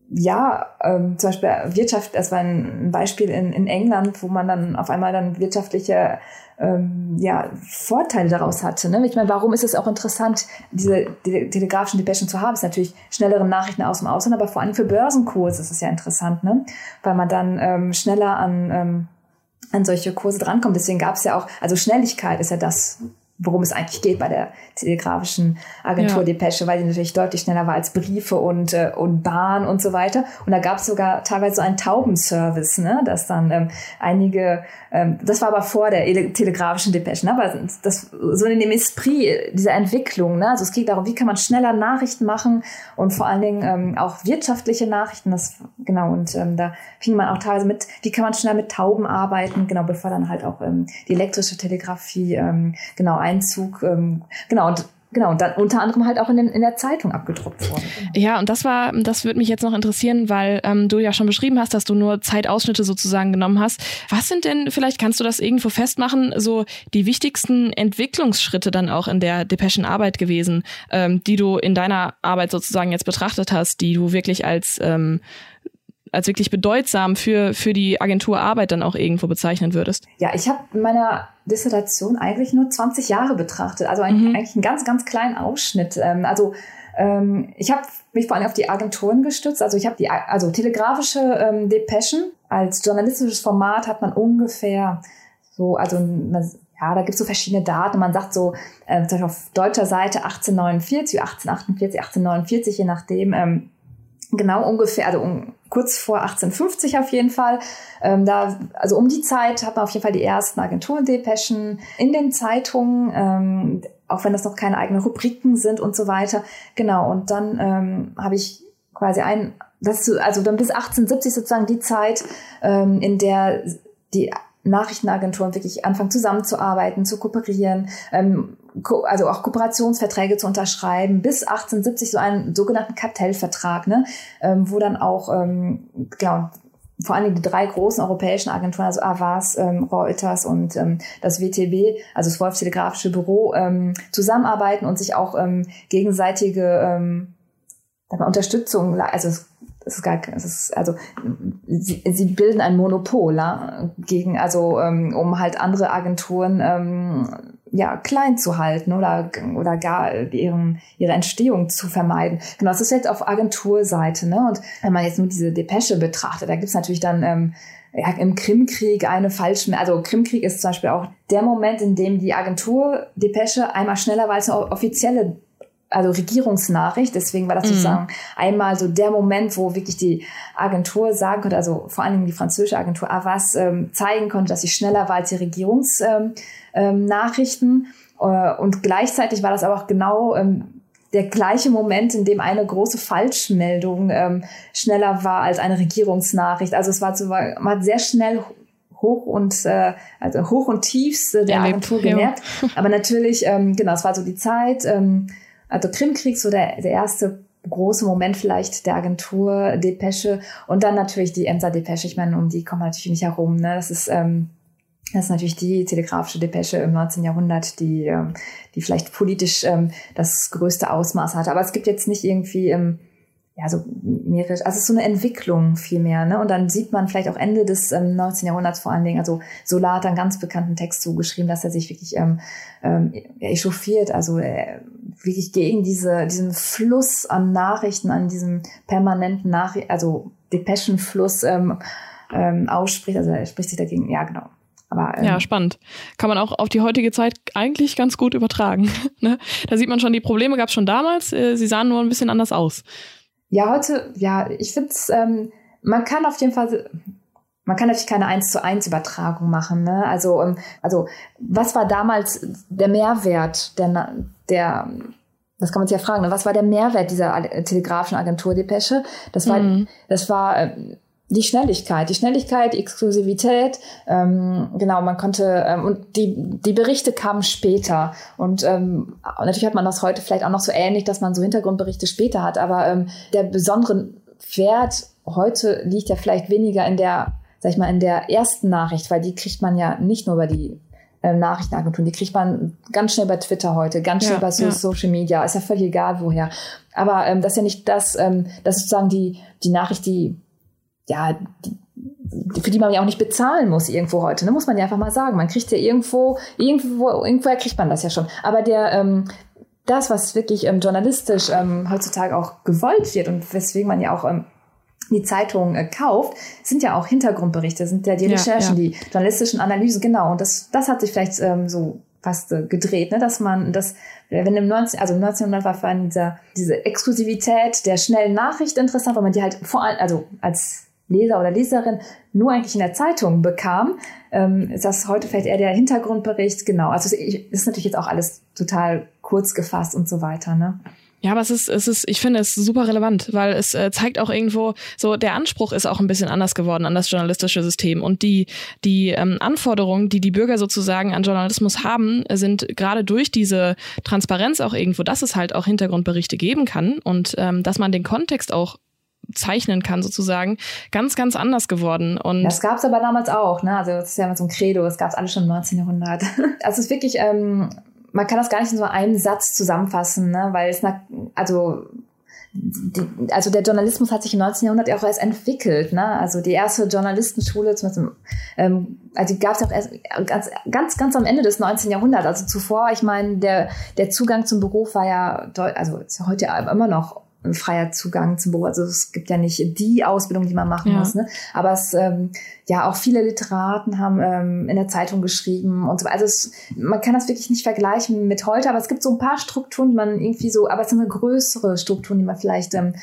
ja, ähm, zum Beispiel Wirtschaft, das war ein Beispiel in, in England, wo man dann auf einmal dann wirtschaftliche ähm, ja, Vorteile daraus hatte. Ne? Ich meine, warum ist es auch interessant, diese die, telegrafischen Depeschen zu haben? Ist natürlich schnellere Nachrichten aus dem Ausland, aber vor allem für Börsenkurse ist es ja interessant, ne? weil man dann ähm, schneller an, ähm, an solche Kurse drankommt. Deswegen gab es ja auch, also Schnelligkeit ist ja das, worum es eigentlich geht bei der telegrafischen Agentur ja. Depesche, weil die natürlich deutlich schneller war als Briefe und, äh, und Bahn und so weiter. Und da gab es sogar teilweise so einen Taubenservice, ne? dass dann ähm, einige, ähm, das war aber vor der telegrafischen Depesche, ne? aber das so in dem Esprit dieser Entwicklung. Ne? Also es geht darum, wie kann man schneller Nachrichten machen und vor allen Dingen ähm, auch wirtschaftliche Nachrichten. Das genau und ähm, da fing man auch teilweise mit, wie kann man schneller mit Tauben arbeiten, genau bevor dann halt auch ähm, die elektrische Telegrafie ähm, genau Einzug, ähm, genau, und Genau, und dann unter anderem halt auch in, den, in der Zeitung abgedruckt worden. Ja, und das war, das würde mich jetzt noch interessieren, weil ähm, du ja schon beschrieben hast, dass du nur Zeitausschnitte sozusagen genommen hast. Was sind denn, vielleicht kannst du das irgendwo festmachen, so die wichtigsten Entwicklungsschritte dann auch in der Depeschen-Arbeit gewesen, ähm, die du in deiner Arbeit sozusagen jetzt betrachtet hast, die du wirklich als ähm, als wirklich bedeutsam für, für die Agenturarbeit dann auch irgendwo bezeichnen würdest? Ja, ich habe in meiner Dissertation eigentlich nur 20 Jahre betrachtet, also eigentlich, mhm. eigentlich einen ganz, ganz kleinen Ausschnitt. Ähm, also ähm, ich habe mich vor allem auf die Agenturen gestützt. Also ich habe die, also telegrafische ähm, Depeschen als journalistisches Format hat man ungefähr so, also ja, da gibt es so verschiedene Daten. Man sagt so, äh, zum Beispiel auf deutscher Seite 1849, 1848, 1849, je nachdem, ähm, genau ungefähr, also um, kurz vor 1850 auf jeden Fall. Ähm, da, also um die Zeit hat man auf jeden Fall die ersten Agenturendepeschen in den Zeitungen, ähm, auch wenn das noch keine eigenen Rubriken sind und so weiter. Genau, und dann ähm, habe ich quasi ein, das also dann bis 1870 sozusagen die Zeit, ähm, in der die Nachrichtenagenturen wirklich anfangen zusammenzuarbeiten, zu kooperieren, ähm, also auch Kooperationsverträge zu unterschreiben, bis 1870 so einen sogenannten Kartellvertrag, ne, ähm, wo dann auch ähm, genau, vor allem die drei großen europäischen Agenturen, also Avas, ähm, Reuters und ähm, das WTB, also das Wolf Telegrafische Büro, ähm, zusammenarbeiten und sich auch ähm, gegenseitige ähm, Unterstützung, also ist gar, ist, also sie, sie bilden ein Monopol ja, gegen, also ähm, um halt andere Agenturen ähm, ja klein zu halten oder oder gar ihren, ihre Entstehung zu vermeiden. Genau, das ist jetzt auf Agenturseite, ne? Und wenn man jetzt nur diese Depesche betrachtet, da gibt's natürlich dann ähm, ja, im Krimkrieg eine falsche, also Krimkrieg ist zum Beispiel auch der Moment, in dem die Agentur Depesche einmal schneller, weil es eine offizielle also Regierungsnachricht. Deswegen war das mhm. sozusagen einmal so der Moment, wo wirklich die Agentur sagen konnte, also vor allen Dingen die französische Agentur Avas ähm, zeigen konnte, dass sie schneller war als die Regierungsnachrichten. Ähm, ähm, äh, und gleichzeitig war das aber auch genau ähm, der gleiche Moment, in dem eine große Falschmeldung ähm, schneller war als eine Regierungsnachricht. Also es war so, man hat sehr schnell hoch und äh, also hoch und tiefs äh, der Agentur gemerkt. Aber natürlich, ähm, genau, es war so die Zeit. Ähm, also Krimkrieg, so der, der erste große Moment vielleicht der Agentur Depesche und dann natürlich die Emser Depesche. Ich meine, um die kommen natürlich nicht herum. Ne? Das ist ähm, das ist natürlich die telegrafische Depesche im 19. Jahrhundert, die, ähm, die vielleicht politisch ähm, das größte Ausmaß hatte. Aber es gibt jetzt nicht irgendwie ähm, ja, so mehrere, also es ist so eine Entwicklung vielmehr, ne? Und dann sieht man vielleicht auch Ende des ähm, 19. Jahrhunderts vor allen Dingen, also Solar hat einen ganz bekannten Text zugeschrieben, dass er sich wirklich ähm, ähm, echauffiert, also äh, wirklich gegen diese, diesen Fluss an Nachrichten, an diesem permanenten Nachrichten, also Depeschenfluss ähm, ähm, ausspricht, also er spricht sich dagegen, ja genau. Aber, ähm, ja, spannend. Kann man auch auf die heutige Zeit eigentlich ganz gut übertragen. *laughs* ne? Da sieht man schon, die Probleme gab es schon damals, äh, sie sahen nur ein bisschen anders aus. Ja, heute, ja, ich finde es, ähm, man kann auf jeden Fall, man kann natürlich keine eins zu eins Übertragung machen. Ne? Also, ähm, also was war damals der Mehrwert der, der das kann man sich ja fragen, ne? was war der Mehrwert dieser telegrafischen Agenturdepesche? Das war, mhm. das war äh, die Schnelligkeit, die Schnelligkeit, die Exklusivität, ähm, genau, man konnte, ähm, und die, die Berichte kamen später. Und ähm, natürlich hat man das heute vielleicht auch noch so ähnlich, dass man so Hintergrundberichte später hat, aber ähm, der besondere Wert heute liegt ja vielleicht weniger in der, sag ich mal, in der ersten Nachricht, weil die kriegt man ja nicht nur über die äh, Nachrichtenagenturen, die kriegt man ganz schnell bei Twitter heute, ganz schnell ja, bei so ja. Social Media, ist ja völlig egal woher. Aber ähm, das ist ja nicht das, ähm, das ist sozusagen die, die Nachricht, die ja, die, für die man ja auch nicht bezahlen muss irgendwo heute, ne? muss man ja einfach mal sagen. Man kriegt ja irgendwo, irgendwo, irgendwoher kriegt man das ja schon. Aber der, ähm, das, was wirklich ähm, journalistisch ähm, heutzutage auch gewollt wird und weswegen man ja auch ähm, die Zeitung äh, kauft, sind ja auch Hintergrundberichte, sind ja die Recherchen, ja, ja. die journalistischen Analysen, genau. Und das, das hat sich vielleicht ähm, so fast äh, gedreht, ne? dass man das, wenn im 19, also im 1900 war vor allem dieser, diese Exklusivität der schnellen Nachricht interessant, weil man die halt vor allem, also als Leser oder Leserin nur eigentlich in der Zeitung bekam, ähm, ist das heute vielleicht eher der Hintergrundbericht. Genau, also es ist natürlich jetzt auch alles total kurz gefasst und so weiter. Ne? Ja, aber es ist, es ist, ich finde es super relevant, weil es äh, zeigt auch irgendwo, so der Anspruch ist auch ein bisschen anders geworden an das journalistische System und die die ähm, Anforderungen, die die Bürger sozusagen an Journalismus haben, sind gerade durch diese Transparenz auch irgendwo, dass es halt auch Hintergrundberichte geben kann und ähm, dass man den Kontext auch zeichnen kann, sozusagen, ganz, ganz anders geworden. Und das gab es aber damals auch, ne? Also das ist ja immer so ein Credo, das gab es alles schon im 19. Jahrhundert. *laughs* Also es ist wirklich, ähm, man kann das gar nicht in so einem Satz zusammenfassen, ne? Weil es, also die, also der Journalismus hat sich im 19. Jahrhundert auch erst entwickelt. Ne? Also die erste Journalistenschule, zum ähm, also die gab es auch erst ganz, ganz, ganz am Ende des 19. Jahrhunderts. Also zuvor, ich meine, der, der Zugang zum Beruf war ja, also ist ja heute immer noch freier Zugang zum Beruf. Also es gibt ja nicht die Ausbildung, die man machen ja. muss. Ne? Aber es ähm, ja auch viele Literaten haben ähm, in der Zeitung geschrieben und so. Also es, man kann das wirklich nicht vergleichen mit heute, aber es gibt so ein paar Strukturen, die man irgendwie so, aber es sind eine größere Strukturen, die man vielleicht ähm,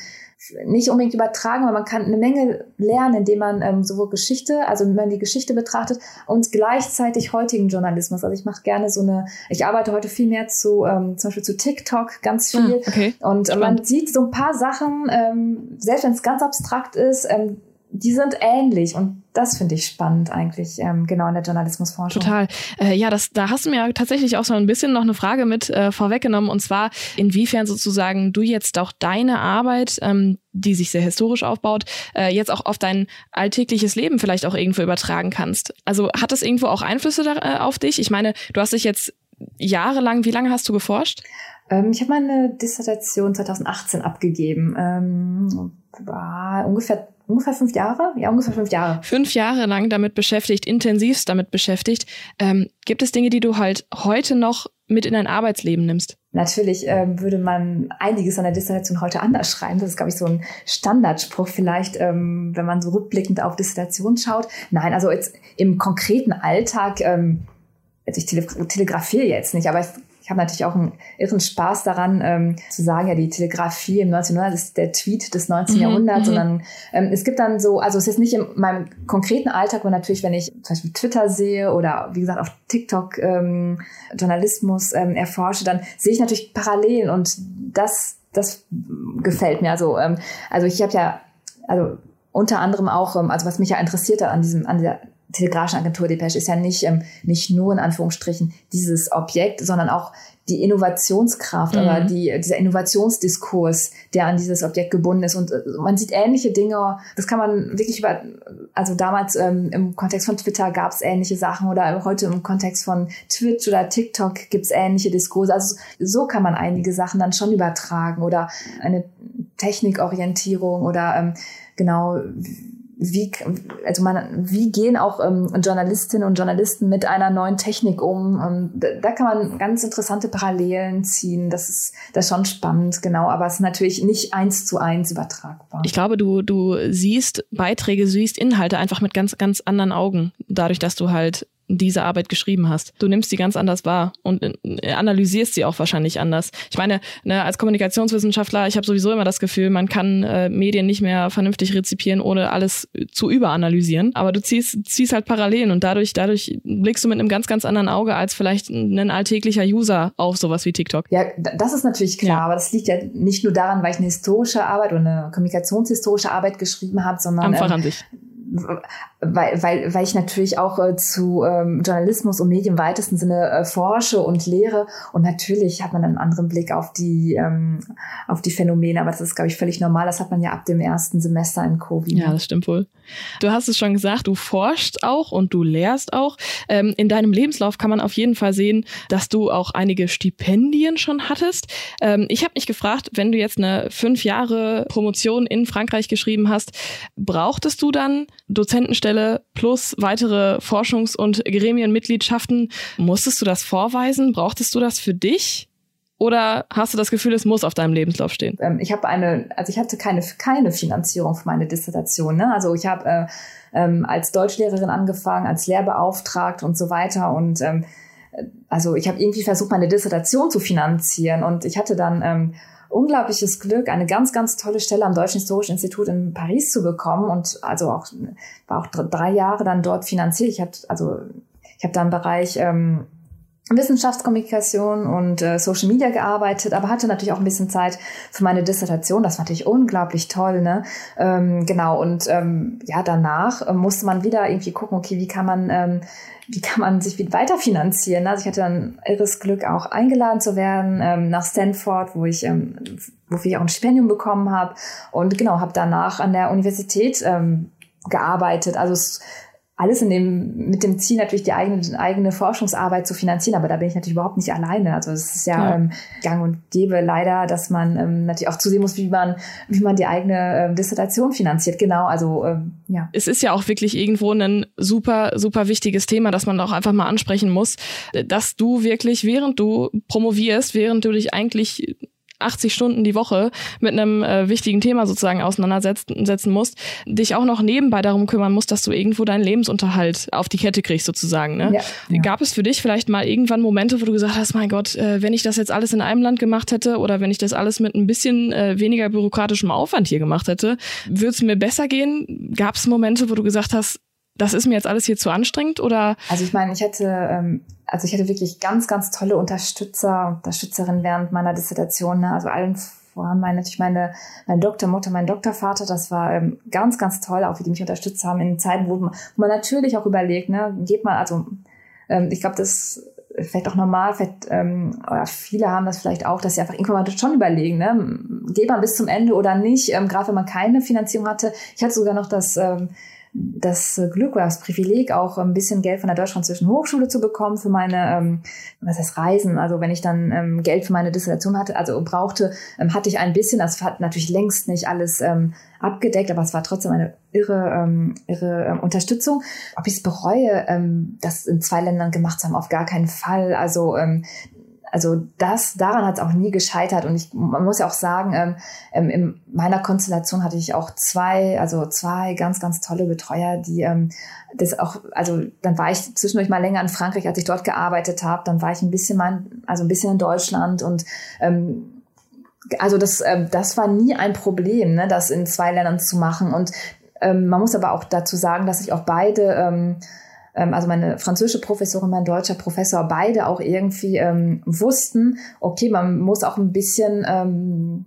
nicht unbedingt übertragen, aber man kann eine Menge lernen, indem man ähm, sowohl Geschichte, also wenn man die Geschichte betrachtet und gleichzeitig heutigen Journalismus. Also ich mache gerne so eine, ich arbeite heute viel mehr zu, ähm, zum Beispiel zu TikTok ganz ah, viel. Ah, okay. Und äh, man sieht so ein paar Sachen, ähm, selbst wenn es ganz abstrakt ist, ähm, die sind ähnlich und das finde ich spannend eigentlich, ähm, genau in der Journalismusforschung. Total. Äh, ja, das, da hast du mir tatsächlich auch so ein bisschen noch eine Frage mit äh, vorweggenommen und zwar, inwiefern sozusagen du jetzt auch deine Arbeit, ähm, die sich sehr historisch aufbaut, äh, jetzt auch auf dein alltägliches Leben vielleicht auch irgendwo übertragen kannst. Also hat das irgendwo auch Einflüsse da, äh, auf dich? Ich meine, du hast dich jetzt jahrelang, wie lange hast du geforscht? Ähm, ich habe meine Dissertation 2018 abgegeben. Ähm, war ungefähr ungefähr fünf Jahre? Ja, ungefähr fünf Jahre. Fünf Jahre lang damit beschäftigt, intensivst damit beschäftigt. Ähm, gibt es Dinge, die du halt heute noch mit in dein Arbeitsleben nimmst? Natürlich ähm, würde man einiges an der Dissertation heute anders schreiben. Das ist, glaube ich, so ein Standardspruch vielleicht, ähm, wenn man so rückblickend auf Dissertation schaut. Nein, also jetzt im konkreten Alltag, ähm, ich tele telegrafiere jetzt nicht, aber ich ich habe natürlich auch einen irren Spaß daran, ähm, zu sagen, ja, die Telegrafie im 19. Jahrhundert ist der Tweet des 19. Mhm, Jahrhunderts, mhm. sondern ähm, es gibt dann so, also es ist nicht in meinem konkreten Alltag, aber natürlich, wenn ich zum Beispiel Twitter sehe oder wie gesagt auf TikTok ähm, Journalismus ähm, erforsche, dann sehe ich natürlich Parallelen und das, das gefällt mir. Also, ähm, also ich habe ja, also unter anderem auch, ähm, also was mich ja interessiert hat an diesem, an der telegrafischen Agentur Depeche ist ja nicht, ähm, nicht nur in Anführungsstrichen dieses Objekt, sondern auch die Innovationskraft mhm. oder die, dieser Innovationsdiskurs, der an dieses Objekt gebunden ist. Und äh, man sieht ähnliche Dinge. Das kann man wirklich über, also damals ähm, im Kontext von Twitter gab es ähnliche Sachen oder heute im Kontext von Twitch oder TikTok gibt es ähnliche Diskurse. Also so kann man einige Sachen dann schon übertragen oder eine Technikorientierung oder ähm, genau wie, also man, wie gehen auch ähm, Journalistinnen und Journalisten mit einer neuen Technik um? Ähm, da, da, kann man ganz interessante Parallelen ziehen. Das ist, das ist schon spannend, genau. Aber es ist natürlich nicht eins zu eins übertragbar. Ich glaube, du, du siehst Beiträge, siehst Inhalte einfach mit ganz, ganz anderen Augen. Dadurch, dass du halt diese Arbeit geschrieben hast. Du nimmst sie ganz anders wahr und äh, analysierst sie auch wahrscheinlich anders. Ich meine, ne, als Kommunikationswissenschaftler, ich habe sowieso immer das Gefühl, man kann äh, Medien nicht mehr vernünftig rezipieren, ohne alles zu überanalysieren. Aber du ziehst, ziehst halt Parallelen und dadurch, dadurch blickst du mit einem ganz, ganz anderen Auge als vielleicht ein alltäglicher User auf sowas wie TikTok. Ja, das ist natürlich klar, ja. aber das liegt ja nicht nur daran, weil ich eine historische Arbeit oder eine kommunikationshistorische Arbeit geschrieben habe, sondern Einfach ähm, an sich weil, weil, weil ich natürlich auch äh, zu ähm, Journalismus und Medien im weitesten Sinne äh, forsche und lehre. Und natürlich hat man einen anderen Blick auf die, ähm, auf die Phänomene. Aber das ist, glaube ich, völlig normal. Das hat man ja ab dem ersten Semester in Covid. Ja, das stimmt wohl. Du hast es schon gesagt, du forschst auch und du lehrst auch. Ähm, in deinem Lebenslauf kann man auf jeden Fall sehen, dass du auch einige Stipendien schon hattest. Ähm, ich habe mich gefragt, wenn du jetzt eine fünf Jahre Promotion in Frankreich geschrieben hast, brauchtest du dann Dozentenstelle plus weitere Forschungs- und Gremienmitgliedschaften. Musstest du das vorweisen? Brauchtest du das für dich? Oder hast du das Gefühl, es muss auf deinem Lebenslauf stehen? Ähm, ich habe eine, also ich hatte keine, keine Finanzierung für meine Dissertation. Ne? Also ich habe äh, ähm, als Deutschlehrerin angefangen, als Lehrbeauftragte und so weiter. Und ähm, also ich habe irgendwie versucht, meine Dissertation zu finanzieren. Und ich hatte dann ähm, unglaubliches Glück, eine ganz, ganz tolle Stelle am Deutschen Historischen Institut in Paris zu bekommen und also auch war auch drei Jahre dann dort finanziert. Ich hatte also ich habe da im Bereich ähm, Wissenschaftskommunikation und äh, Social Media gearbeitet, aber hatte natürlich auch ein bisschen Zeit für meine Dissertation. Das fand ich unglaublich toll, ne? Ähm, genau. Und ähm, ja, danach äh, musste man wieder irgendwie gucken, okay, wie kann man ähm, wie kann man sich weiter finanzieren? Also ich hatte dann irres Glück, auch eingeladen zu werden ähm, nach Stanford, wo ich, ähm, wofür ich auch ein Stipendium bekommen habe. Und genau, habe danach an der Universität ähm, gearbeitet. Also es alles in dem, mit dem Ziel natürlich die eigene, eigene Forschungsarbeit zu finanzieren, aber da bin ich natürlich überhaupt nicht alleine. Also es ist ja, ja. Ähm, gang und gäbe leider, dass man ähm, natürlich auch zusehen muss, wie man, wie man die eigene ähm, Dissertation finanziert. Genau, also ähm, ja. Es ist ja auch wirklich irgendwo ein super, super wichtiges Thema, das man auch einfach mal ansprechen muss, dass du wirklich, während du promovierst, während du dich eigentlich 80 Stunden die Woche mit einem äh, wichtigen Thema sozusagen auseinandersetzen musst, dich auch noch nebenbei darum kümmern musst, dass du irgendwo deinen Lebensunterhalt auf die Kette kriegst sozusagen. Ne? Ja, ja. Gab es für dich vielleicht mal irgendwann Momente, wo du gesagt hast, mein Gott, äh, wenn ich das jetzt alles in einem Land gemacht hätte oder wenn ich das alles mit ein bisschen äh, weniger bürokratischem Aufwand hier gemacht hätte, würde es mir besser gehen? Gab es Momente, wo du gesagt hast, das ist mir jetzt alles hier zu anstrengend oder? Also ich meine, ich hätte, ähm, also ich hatte wirklich ganz, ganz tolle Unterstützer, Unterstützerinnen während meiner Dissertation. Ne? Also allen voran meine, natürlich meine, meine Doktormutter, mein Doktorvater, das war ähm, ganz, ganz toll, auch wie die mich unterstützt haben in Zeiten, wo man, wo man natürlich auch überlegt, ne, geht mal, also ähm, ich glaube, das vielleicht auch normal, vielleicht, ähm, oder viele haben das vielleicht auch, dass sie einfach irgendwann schon überlegen, ne, geht man bis zum Ende oder nicht, ähm, gerade wenn man keine Finanzierung hatte. Ich hatte sogar noch das ähm, das Glück oder das Privileg, auch ein bisschen Geld von der Deutsch-Französischen Hochschule zu bekommen für meine, ähm, was heißt Reisen. Also wenn ich dann ähm, Geld für meine Dissertation hatte, also brauchte, ähm, hatte ich ein bisschen, das hat natürlich längst nicht alles ähm, abgedeckt, aber es war trotzdem eine irre, ähm, irre ähm, Unterstützung. Ob ich es bereue, ähm, das in zwei Ländern gemacht zu haben, auf gar keinen Fall. Also ähm, also das, daran hat es auch nie gescheitert. Und ich, man muss ja auch sagen, ähm, ähm, in meiner Konstellation hatte ich auch zwei, also zwei ganz, ganz tolle Betreuer, die ähm, das auch, also dann war ich zwischendurch mal länger in Frankreich, als ich dort gearbeitet habe. Dann war ich ein bisschen mal, also ein bisschen in Deutschland und ähm, also das, ähm, das war nie ein Problem, ne, das in zwei Ländern zu machen. Und ähm, man muss aber auch dazu sagen, dass ich auch beide ähm, also meine französische Professorin, mein deutscher Professor, beide auch irgendwie ähm, wussten, okay, man muss auch ein bisschen ähm,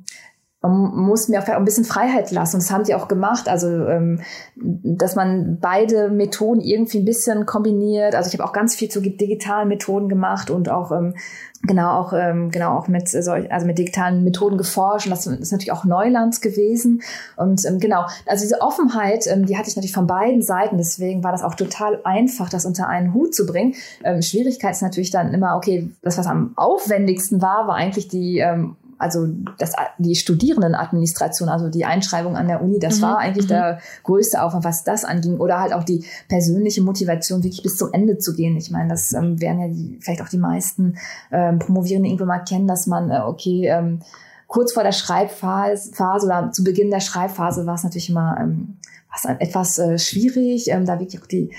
muss mir auch ein bisschen Freiheit lassen. Und das haben die auch gemacht. Also, ähm, dass man beide Methoden irgendwie ein bisschen kombiniert. Also ich habe auch ganz viel zu digitalen Methoden gemacht und auch ähm, genau auch ähm, genau auch mit solch, also mit digitalen Methoden geforscht. Und das ist natürlich auch Neuland gewesen. Und ähm, genau, also diese Offenheit, ähm, die hatte ich natürlich von beiden Seiten. Deswegen war das auch total einfach, das unter einen Hut zu bringen. Ähm, Schwierigkeit ist natürlich dann immer, okay, das was am aufwendigsten war, war eigentlich die ähm, also das, die Studierendenadministration, also die Einschreibung an der Uni, das mhm. war eigentlich mhm. der größte Aufwand, was das anging. Oder halt auch die persönliche Motivation, wirklich bis zum Ende zu gehen. Ich meine, das ähm, werden ja die, vielleicht auch die meisten ähm, Promovierenden irgendwann mal kennen, dass man, äh, okay, ähm, kurz vor der Schreibphase oder zu Beginn der Schreibphase war es natürlich immer ähm, was etwas äh, schwierig, ähm, da wirklich auch die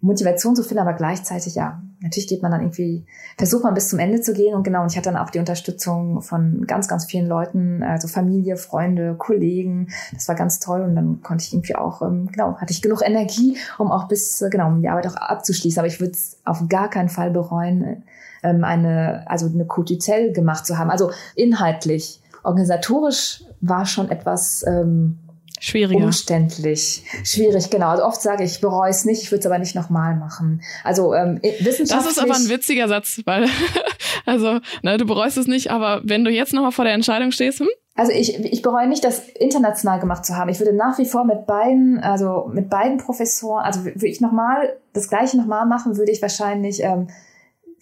Motivation zu finden, aber gleichzeitig, ja, natürlich geht man dann irgendwie, versucht man bis zum Ende zu gehen und genau, und ich hatte dann auch die Unterstützung von ganz, ganz vielen Leuten, also Familie, Freunde, Kollegen, das war ganz toll und dann konnte ich irgendwie auch, ähm, genau, hatte ich genug Energie, um auch bis, äh, genau, um die Arbeit auch abzuschließen, aber ich würde es auf gar keinen Fall bereuen, ähm, eine, also eine Cotizell gemacht zu haben, also inhaltlich, organisatorisch war schon etwas, ähm, Schwieriger. Umständlich. Schwierig, genau. Also oft sage ich, ich bereue es nicht, ich würde es aber nicht nochmal machen. Also ähm, wissenschaftlich. Das ist aber ein witziger Satz, weil, *laughs* also, ne, du bereust es nicht, aber wenn du jetzt nochmal vor der Entscheidung stehst, hm? Also ich, ich bereue nicht, das international gemacht zu haben. Ich würde nach wie vor mit beiden, also mit beiden Professoren, also würde ich nochmal das gleiche nochmal machen, würde ich wahrscheinlich ähm,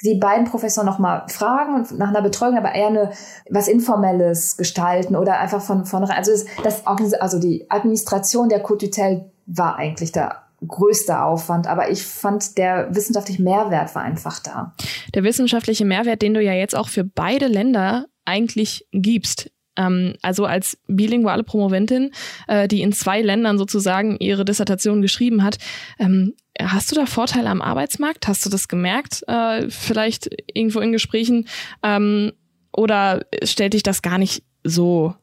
die beiden Professoren nochmal fragen und nach einer Betreuung, aber eher eine, was Informelles gestalten oder einfach von vornherein. Also das, also die Administration der Cotutel war eigentlich der größte Aufwand, aber ich fand der wissenschaftliche Mehrwert war einfach da. Der wissenschaftliche Mehrwert, den du ja jetzt auch für beide Länder eigentlich gibst, ähm, also als bilinguale Promoventin, äh, die in zwei Ländern sozusagen ihre Dissertation geschrieben hat, ähm, Hast du da Vorteile am Arbeitsmarkt? Hast du das gemerkt, äh, vielleicht irgendwo in Gesprächen? Ähm, oder stellt dich das gar nicht so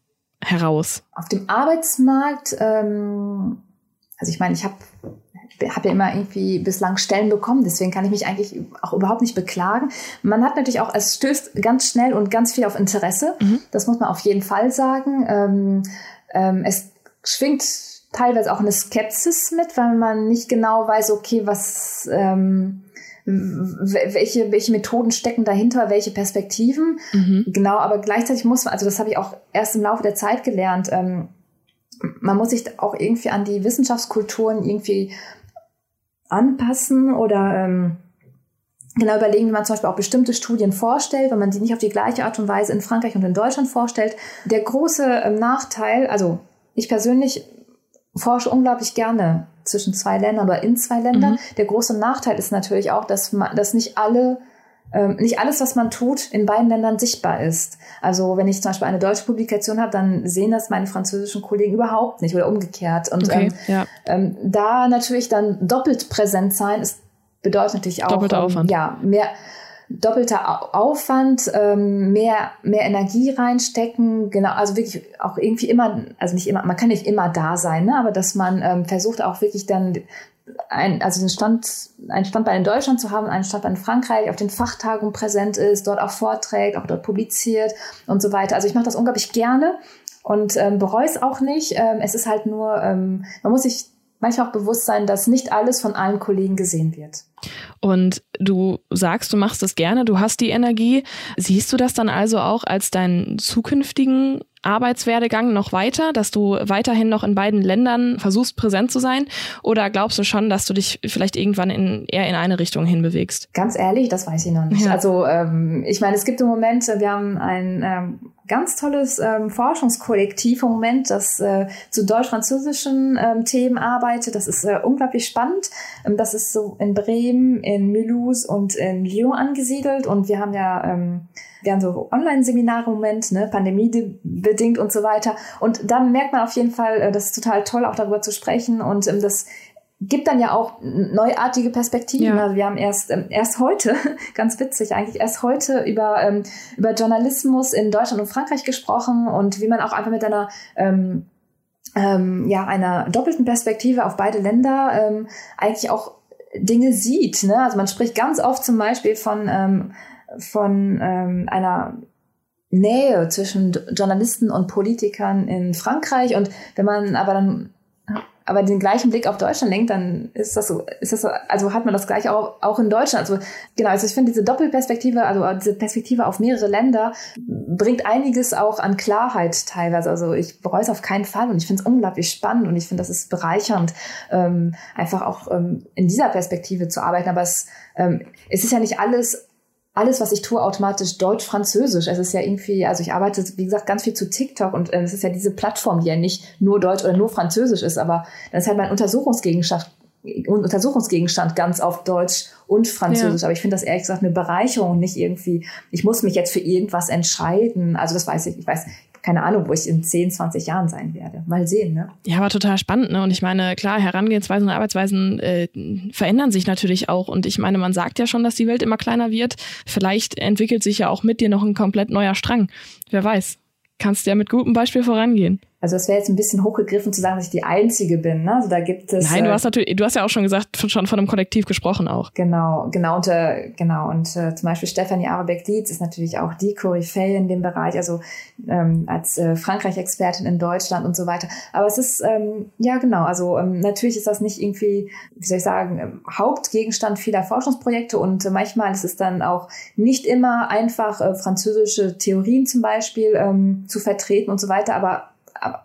heraus? Auf dem Arbeitsmarkt, ähm, also ich meine, ich habe hab ja immer irgendwie bislang Stellen bekommen, deswegen kann ich mich eigentlich auch überhaupt nicht beklagen. Man hat natürlich auch, es stößt ganz schnell und ganz viel auf Interesse. Mhm. Das muss man auf jeden Fall sagen. Ähm, ähm, es schwingt teilweise auch eine Skepsis mit, weil man nicht genau weiß, okay, was, ähm, welche, welche Methoden stecken dahinter, welche Perspektiven. Mhm. Genau, aber gleichzeitig muss man, also das habe ich auch erst im Laufe der Zeit gelernt, ähm, man muss sich auch irgendwie an die Wissenschaftskulturen irgendwie anpassen oder ähm, genau überlegen, wie man zum Beispiel auch bestimmte Studien vorstellt, wenn man die nicht auf die gleiche Art und Weise in Frankreich und in Deutschland vorstellt. Der große ähm, Nachteil, also ich persönlich forsche unglaublich gerne zwischen zwei Ländern oder in zwei Ländern. Mhm. Der große Nachteil ist natürlich auch, dass man, dass nicht alle ähm, nicht alles, was man tut, in beiden Ländern sichtbar ist. Also wenn ich zum Beispiel eine deutsche Publikation habe, dann sehen das meine französischen Kollegen überhaupt nicht oder umgekehrt. Und okay, ähm, ja. ähm, da natürlich dann doppelt präsent sein, ist, bedeutet natürlich auch doppelter Aufwand. ja mehr doppelter Aufwand, ähm, mehr, mehr Energie reinstecken, genau, also wirklich auch irgendwie immer, also nicht immer, man kann nicht immer da sein, ne, aber dass man ähm, versucht auch wirklich dann ein, also den Stand, einen Standbein in Deutschland zu haben, einen Standbein in Frankreich, auf den Fachtagungen präsent ist, dort auch vorträgt, auch dort publiziert und so weiter. Also ich mache das unglaublich gerne und ähm, bereue es auch nicht. Ähm, es ist halt nur, ähm, man muss sich manchmal auch bewusst sein, dass nicht alles von allen Kollegen gesehen wird. Und du sagst, du machst das gerne, du hast die Energie. Siehst du das dann also auch als deinen zukünftigen Arbeitswerdegang noch weiter, dass du weiterhin noch in beiden Ländern versuchst, präsent zu sein? Oder glaubst du schon, dass du dich vielleicht irgendwann in, eher in eine Richtung hinbewegst? Ganz ehrlich, das weiß ich noch nicht. Ja. Also ähm, ich meine, es gibt im Moment, wir haben ein ähm, ganz tolles ähm, Forschungskollektiv im Moment, das äh, zu deutsch-französischen ähm, Themen arbeitet. Das ist äh, unglaublich spannend. Ähm, das ist so in Bremen, in Mulhouse und in Lyon angesiedelt. Und wir haben ja ähm, haben so Online-Seminare im Moment, ne, pandemiebedingt und so weiter. Und da merkt man auf jeden Fall, äh, das ist total toll, auch darüber zu sprechen. Und ähm, das gibt dann ja auch neuartige Perspektiven. Ja. Also wir haben erst ähm, erst heute, *laughs* ganz witzig eigentlich, erst heute über ähm, über Journalismus in Deutschland und Frankreich gesprochen und wie man auch einfach mit einer ähm, ähm, ja einer doppelten Perspektive auf beide Länder ähm, eigentlich auch Dinge sieht. Ne? Also man spricht ganz oft zum Beispiel von ähm, von ähm, einer Nähe zwischen Journalisten und Politikern in Frankreich und wenn man aber dann aber den gleichen Blick auf Deutschland lenkt, dann ist das so, ist das so, also hat man das gleich auch, auch in Deutschland. Also genau, also ich finde diese Doppelperspektive, also diese Perspektive auf mehrere Länder bringt einiges auch an Klarheit teilweise. Also ich bereue es auf keinen Fall und ich finde es unglaublich spannend und ich finde, das ist bereichernd, ähm, einfach auch ähm, in dieser Perspektive zu arbeiten. Aber es, ähm, es ist ja nicht alles alles, was ich tue, automatisch Deutsch-Französisch. Es ist ja irgendwie, also ich arbeite, wie gesagt, ganz viel zu TikTok und äh, es ist ja diese Plattform, die ja nicht nur Deutsch oder nur Französisch ist, aber das ist halt mein Untersuchungsgegenstand, Untersuchungsgegenstand ganz auf Deutsch und Französisch. Ja. Aber ich finde das ehrlich gesagt eine Bereicherung und nicht irgendwie, ich muss mich jetzt für irgendwas entscheiden. Also das weiß ich, ich weiß, keine Ahnung, wo ich in 10, 20 Jahren sein werde. Mal sehen, ne? Ja, aber total spannend, ne? Und ich meine, klar, Herangehensweisen und Arbeitsweisen äh, verändern sich natürlich auch. Und ich meine, man sagt ja schon, dass die Welt immer kleiner wird. Vielleicht entwickelt sich ja auch mit dir noch ein komplett neuer Strang. Wer weiß. Kannst ja mit gutem Beispiel vorangehen. Also es wäre jetzt ein bisschen hochgegriffen zu sagen, dass ich die Einzige bin. Ne? Also da gibt es. Nein, du äh, hast natürlich, du hast ja auch schon gesagt, schon von einem Kollektiv gesprochen auch. Genau, genau und äh, genau und äh, zum Beispiel Stefanie Arabeck-Dietz ist natürlich auch die Koryphäe in dem Bereich, also ähm, als äh, Frankreich-Expertin in Deutschland und so weiter. Aber es ist ähm, ja genau, also ähm, natürlich ist das nicht irgendwie, wie soll ich sagen, ähm, Hauptgegenstand vieler Forschungsprojekte und äh, manchmal ist es dann auch nicht immer einfach äh, französische Theorien zum Beispiel ähm, zu vertreten und so weiter, aber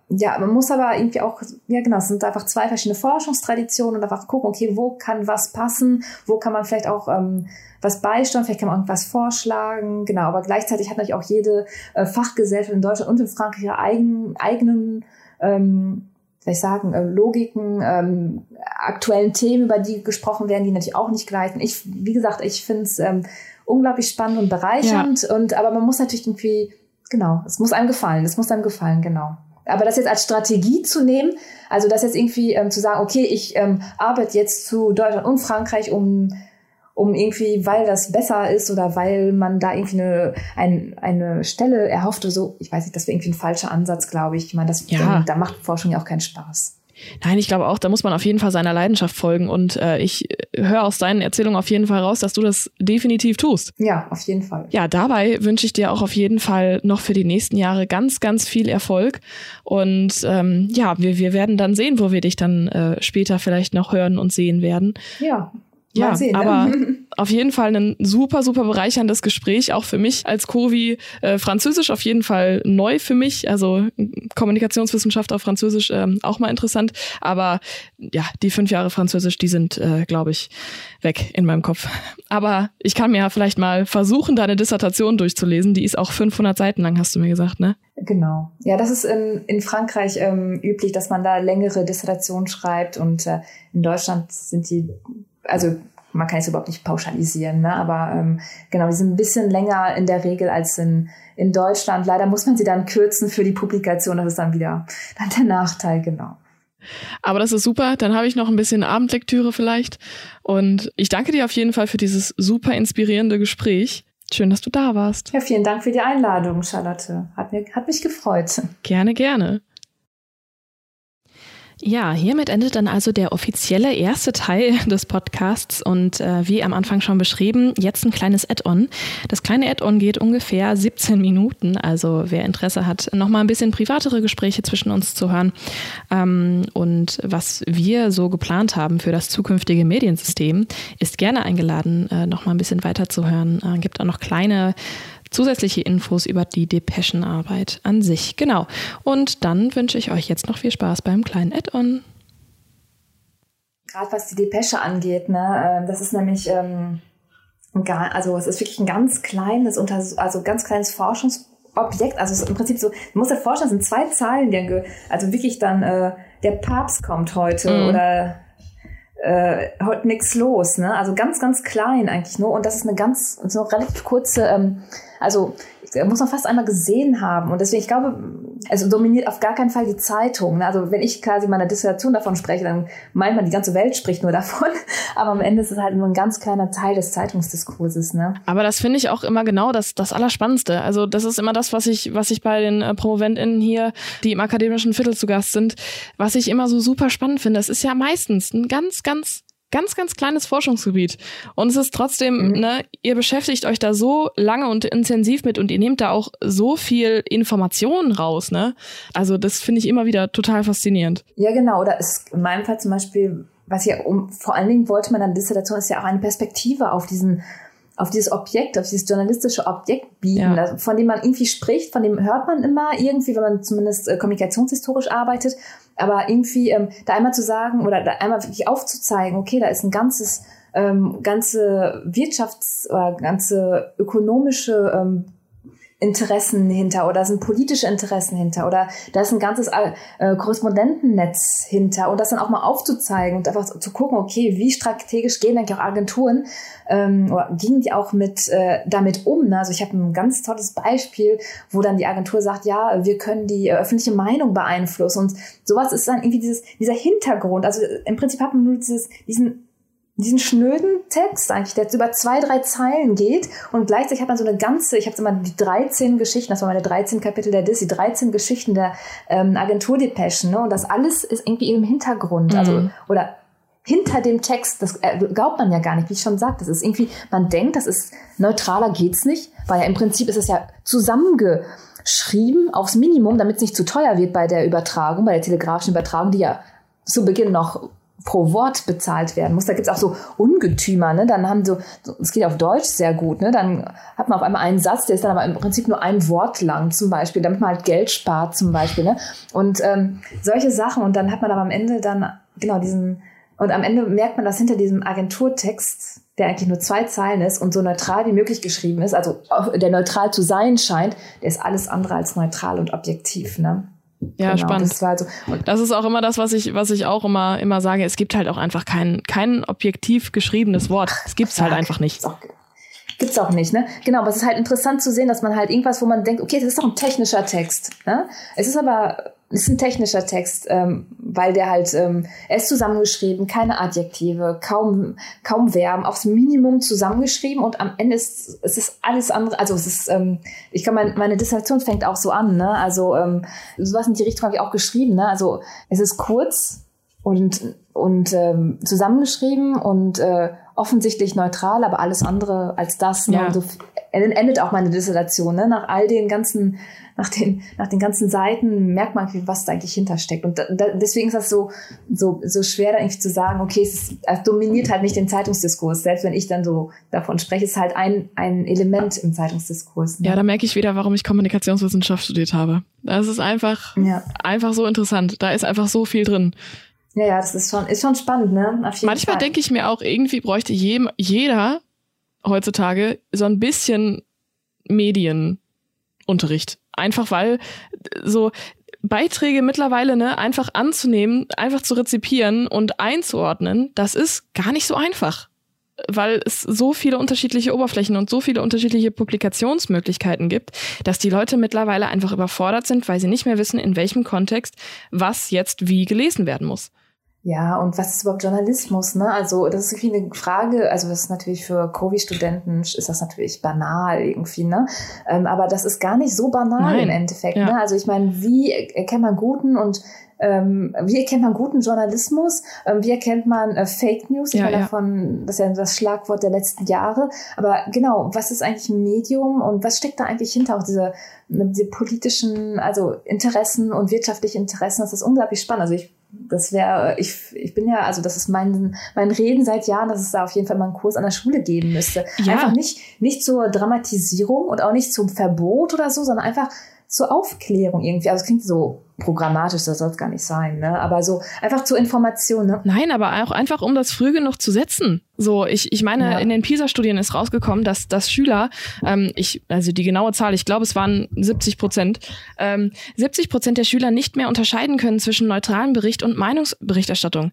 ja, man muss aber irgendwie auch, ja genau, es sind einfach zwei verschiedene Forschungstraditionen und einfach gucken, okay, wo kann was passen, wo kann man vielleicht auch ähm, was beisteuern, vielleicht kann man irgendwas vorschlagen, genau, aber gleichzeitig hat natürlich auch jede äh, Fachgesellschaft in Deutschland und in Frankreich ihre eigenen, eigenen ähm, soll ich sagen, äh, Logiken, ähm, aktuellen Themen, über die gesprochen werden, die natürlich auch nicht gleichen. Ich, wie gesagt, ich finde es ähm, unglaublich spannend und bereichernd ja. und aber man muss natürlich irgendwie, genau, es muss einem gefallen, es muss einem gefallen, genau. Aber das jetzt als Strategie zu nehmen, also das jetzt irgendwie ähm, zu sagen, okay, ich ähm, arbeite jetzt zu Deutschland und Frankreich, um, um irgendwie, weil das besser ist oder weil man da irgendwie eine, ein, eine Stelle erhoffte, so, ich weiß nicht, das wäre irgendwie ein falscher Ansatz, glaube ich. Ich meine, das, ja. da macht Forschung ja auch keinen Spaß. Nein, ich glaube auch, da muss man auf jeden Fall seiner Leidenschaft folgen. Und äh, ich höre aus deinen Erzählungen auf jeden Fall raus, dass du das definitiv tust. Ja, auf jeden Fall. Ja, dabei wünsche ich dir auch auf jeden Fall noch für die nächsten Jahre ganz, ganz viel Erfolg. Und ähm, ja, wir, wir werden dann sehen, wo wir dich dann äh, später vielleicht noch hören und sehen werden. Ja, ja, sehen, ne? aber *laughs* auf jeden Fall ein super, super bereicherndes Gespräch, auch für mich als Kovi. Äh, Französisch auf jeden Fall neu für mich, also Kommunikationswissenschaft auf Französisch ähm, auch mal interessant. Aber ja, die fünf Jahre Französisch, die sind, äh, glaube ich, weg in meinem Kopf. Aber ich kann mir ja vielleicht mal versuchen, deine Dissertation durchzulesen. Die ist auch 500 Seiten lang, hast du mir gesagt, ne? Genau. Ja, das ist in, in Frankreich ähm, üblich, dass man da längere Dissertationen schreibt und äh, in Deutschland sind die also man kann es überhaupt nicht pauschalisieren, ne? aber ähm, genau, die sind ein bisschen länger in der Regel als in, in Deutschland. Leider muss man sie dann kürzen für die Publikation, das ist dann wieder *laughs* dann der Nachteil, genau. Aber das ist super, dann habe ich noch ein bisschen Abendlektüre vielleicht und ich danke dir auf jeden Fall für dieses super inspirierende Gespräch. Schön, dass du da warst. Ja, vielen Dank für die Einladung, Charlotte. Hat, mir, hat mich gefreut. Gerne, gerne. Ja, hiermit endet dann also der offizielle erste Teil *laughs* des Podcasts und äh, wie am Anfang schon beschrieben, jetzt ein kleines Add-on. Das kleine Add-on geht ungefähr 17 Minuten, also wer Interesse hat, nochmal ein bisschen privatere Gespräche zwischen uns zu hören ähm, und was wir so geplant haben für das zukünftige Mediensystem, ist gerne eingeladen, äh, nochmal ein bisschen weiter zu hören. Äh, gibt auch noch kleine zusätzliche Infos über die Depeschenarbeit an sich. Genau. Und dann wünsche ich euch jetzt noch viel Spaß beim kleinen Add-on. Gerade was die Depesche angeht, ne, ähm, das ist nämlich, ähm, also es ist wirklich ein ganz kleines, also ganz kleines Forschungsobjekt. Also im Prinzip so, man muss sich vorstellen, es sind zwei Zahlen, die, also wirklich dann, äh, der Papst kommt heute mhm. oder äh, heute nichts los, ne? Also ganz, ganz klein eigentlich nur. Und das ist eine ganz, so relativ kurze, ähm, also muss man fast einmal gesehen haben. Und deswegen, ich glaube, also dominiert auf gar keinen Fall die Zeitung. Ne? Also wenn ich quasi meiner Dissertation davon spreche, dann meint man, die ganze Welt spricht nur *laughs* davon. Aber am Ende ist es halt nur ein ganz kleiner Teil des Zeitungsdiskurses. Ne? Aber das finde ich auch immer genau das, das Allerspannendste. Also das ist immer das, was ich, was ich bei den äh, PromoventInnen hier, die im akademischen Viertel zu Gast sind, was ich immer so super spannend finde. Es ist ja meistens ein ganz, ganz ganz, ganz kleines Forschungsgebiet. Und es ist trotzdem, mhm. ne, ihr beschäftigt euch da so lange und intensiv mit und ihr nehmt da auch so viel Informationen raus, ne? Also das finde ich immer wieder total faszinierend. Ja, genau. Oder ist in meinem Fall zum Beispiel, was ja um, vor allen Dingen wollte man an Dissertation, ist ja auch eine Perspektive auf diesen auf dieses Objekt, auf dieses journalistische Objekt bieten, ja. von dem man irgendwie spricht, von dem hört man immer irgendwie, wenn man zumindest äh, kommunikationshistorisch arbeitet, aber irgendwie ähm, da einmal zu sagen oder da einmal wirklich aufzuzeigen, okay, da ist ein ganzes, ähm, ganze Wirtschafts- oder ganze ökonomische ähm, Interessen hinter oder sind politische Interessen hinter oder da ist ein ganzes äh, Korrespondentennetz hinter und das dann auch mal aufzuzeigen und einfach zu gucken, okay, wie strategisch gehen eigentlich auch Agenturen ähm, oder gingen die auch mit äh, damit um? Ne? Also ich habe ein ganz tolles Beispiel, wo dann die Agentur sagt, ja, wir können die äh, öffentliche Meinung beeinflussen und sowas ist dann irgendwie dieses dieser Hintergrund. Also im Prinzip hat man nur dieses diesen diesen schnöden Text eigentlich, der jetzt über zwei, drei Zeilen geht und gleichzeitig hat man so eine ganze, ich habe immer die 13 Geschichten, das war meine 13 Kapitel der DIS, die 13 Geschichten der ähm, Agenturdepeschen, ne? und das alles ist irgendwie im Hintergrund, mhm. also oder hinter dem Text, das äh, glaubt man ja gar nicht, wie ich schon sagte, das ist irgendwie, man denkt, das ist neutraler geht's nicht, weil ja im Prinzip ist es ja zusammengeschrieben aufs Minimum, damit es nicht zu teuer wird bei der Übertragung, bei der telegrafischen Übertragung, die ja zu Beginn noch pro Wort bezahlt werden muss. Da gibt's auch so Ungetümer, ne? Dann haben so, es geht auf Deutsch sehr gut, ne? Dann hat man auf einmal einen Satz, der ist dann aber im Prinzip nur ein Wort lang, zum Beispiel, damit man halt Geld spart, zum Beispiel, ne? Und ähm, solche Sachen. Und dann hat man aber am Ende dann, genau, diesen, und am Ende merkt man, dass hinter diesem Agenturtext, der eigentlich nur zwei Zeilen ist und so neutral wie möglich geschrieben ist, also der neutral zu sein scheint, der ist alles andere als neutral und objektiv, ne? Ja, genau, spannend. Das, war so. und das ist auch immer das, was ich, was ich auch immer, immer sage. Es gibt halt auch einfach kein, kein objektiv geschriebenes Wort. Es gibt's halt einfach nicht. Gibt's auch nicht, ne? Genau, aber es ist halt interessant zu sehen, dass man halt irgendwas, wo man denkt, okay, das ist doch ein technischer Text. Ne? Es ist aber ist ein technischer Text, ähm, weil der halt, ähm, er ist zusammengeschrieben, keine Adjektive, kaum, kaum Verben, aufs Minimum zusammengeschrieben und am Ende ist es ist alles andere, also es ist, ähm, ich kann mein, meine Dissertation fängt auch so an, ne? Also ähm, sowas in die Richtung habe ich auch geschrieben, ne? Also es ist kurz und und ähm, zusammengeschrieben und äh, offensichtlich neutral, aber alles andere als das. Ne? Ja. so endet auch meine Dissertation. Ne? Nach all den ganzen nach den, nach den ganzen Seiten merkt man, was da eigentlich hintersteckt. Und da, deswegen ist das so, so, so schwer, da irgendwie zu sagen, okay, es, ist, es dominiert halt nicht den Zeitungsdiskurs. Selbst wenn ich dann so davon spreche, ist halt ein, ein Element im Zeitungsdiskurs. Ne? Ja, da merke ich wieder, warum ich Kommunikationswissenschaft studiert habe. Das ist einfach, ja. einfach so interessant. Da ist einfach so viel drin. Ja, ja, das ist schon, ist schon spannend, ne? Manchmal denke ich mir auch, irgendwie bräuchte je, jeder heutzutage so ein bisschen Medienunterricht. Einfach weil so Beiträge mittlerweile ne, einfach anzunehmen, einfach zu rezipieren und einzuordnen, das ist gar nicht so einfach. Weil es so viele unterschiedliche Oberflächen und so viele unterschiedliche Publikationsmöglichkeiten gibt, dass die Leute mittlerweile einfach überfordert sind, weil sie nicht mehr wissen, in welchem Kontext was jetzt wie gelesen werden muss. Ja, und was ist überhaupt Journalismus? Ne? Also das ist irgendwie eine Frage, also das ist natürlich für Covid-Studenten ist das natürlich banal irgendwie, ne? Ähm, aber das ist gar nicht so banal Nein. im Endeffekt. Ja. Ne? Also ich meine, wie erkennt man guten und ähm, wie erkennt man guten Journalismus? Ähm, wie erkennt man äh, Fake News? Ich ja, meine ja. davon, das ist ja das Schlagwort der letzten Jahre. Aber genau, was ist eigentlich ein Medium und was steckt da eigentlich hinter auch diese, diese politischen, also Interessen und wirtschaftliche Interessen? Das ist unglaublich spannend. Also ich das wäre, ich, ich bin ja, also das ist mein, mein Reden seit Jahren, dass es da auf jeden Fall mal einen Kurs an der Schule geben müsste. Ja. Einfach nicht, nicht zur Dramatisierung und auch nicht zum Verbot oder so, sondern einfach zur Aufklärung irgendwie. Also es klingt so programmatisch, das soll es gar nicht sein, ne? Aber so einfach zur Information, ne? Nein, aber auch einfach, um das früh genug zu setzen. So, ich, ich meine, ja. in den PISA-Studien ist rausgekommen, dass, dass Schüler, ähm, ich, also die genaue Zahl, ich glaube, es waren 70 Prozent, ähm, 70 Prozent der Schüler nicht mehr unterscheiden können zwischen neutralem Bericht und Meinungsberichterstattung.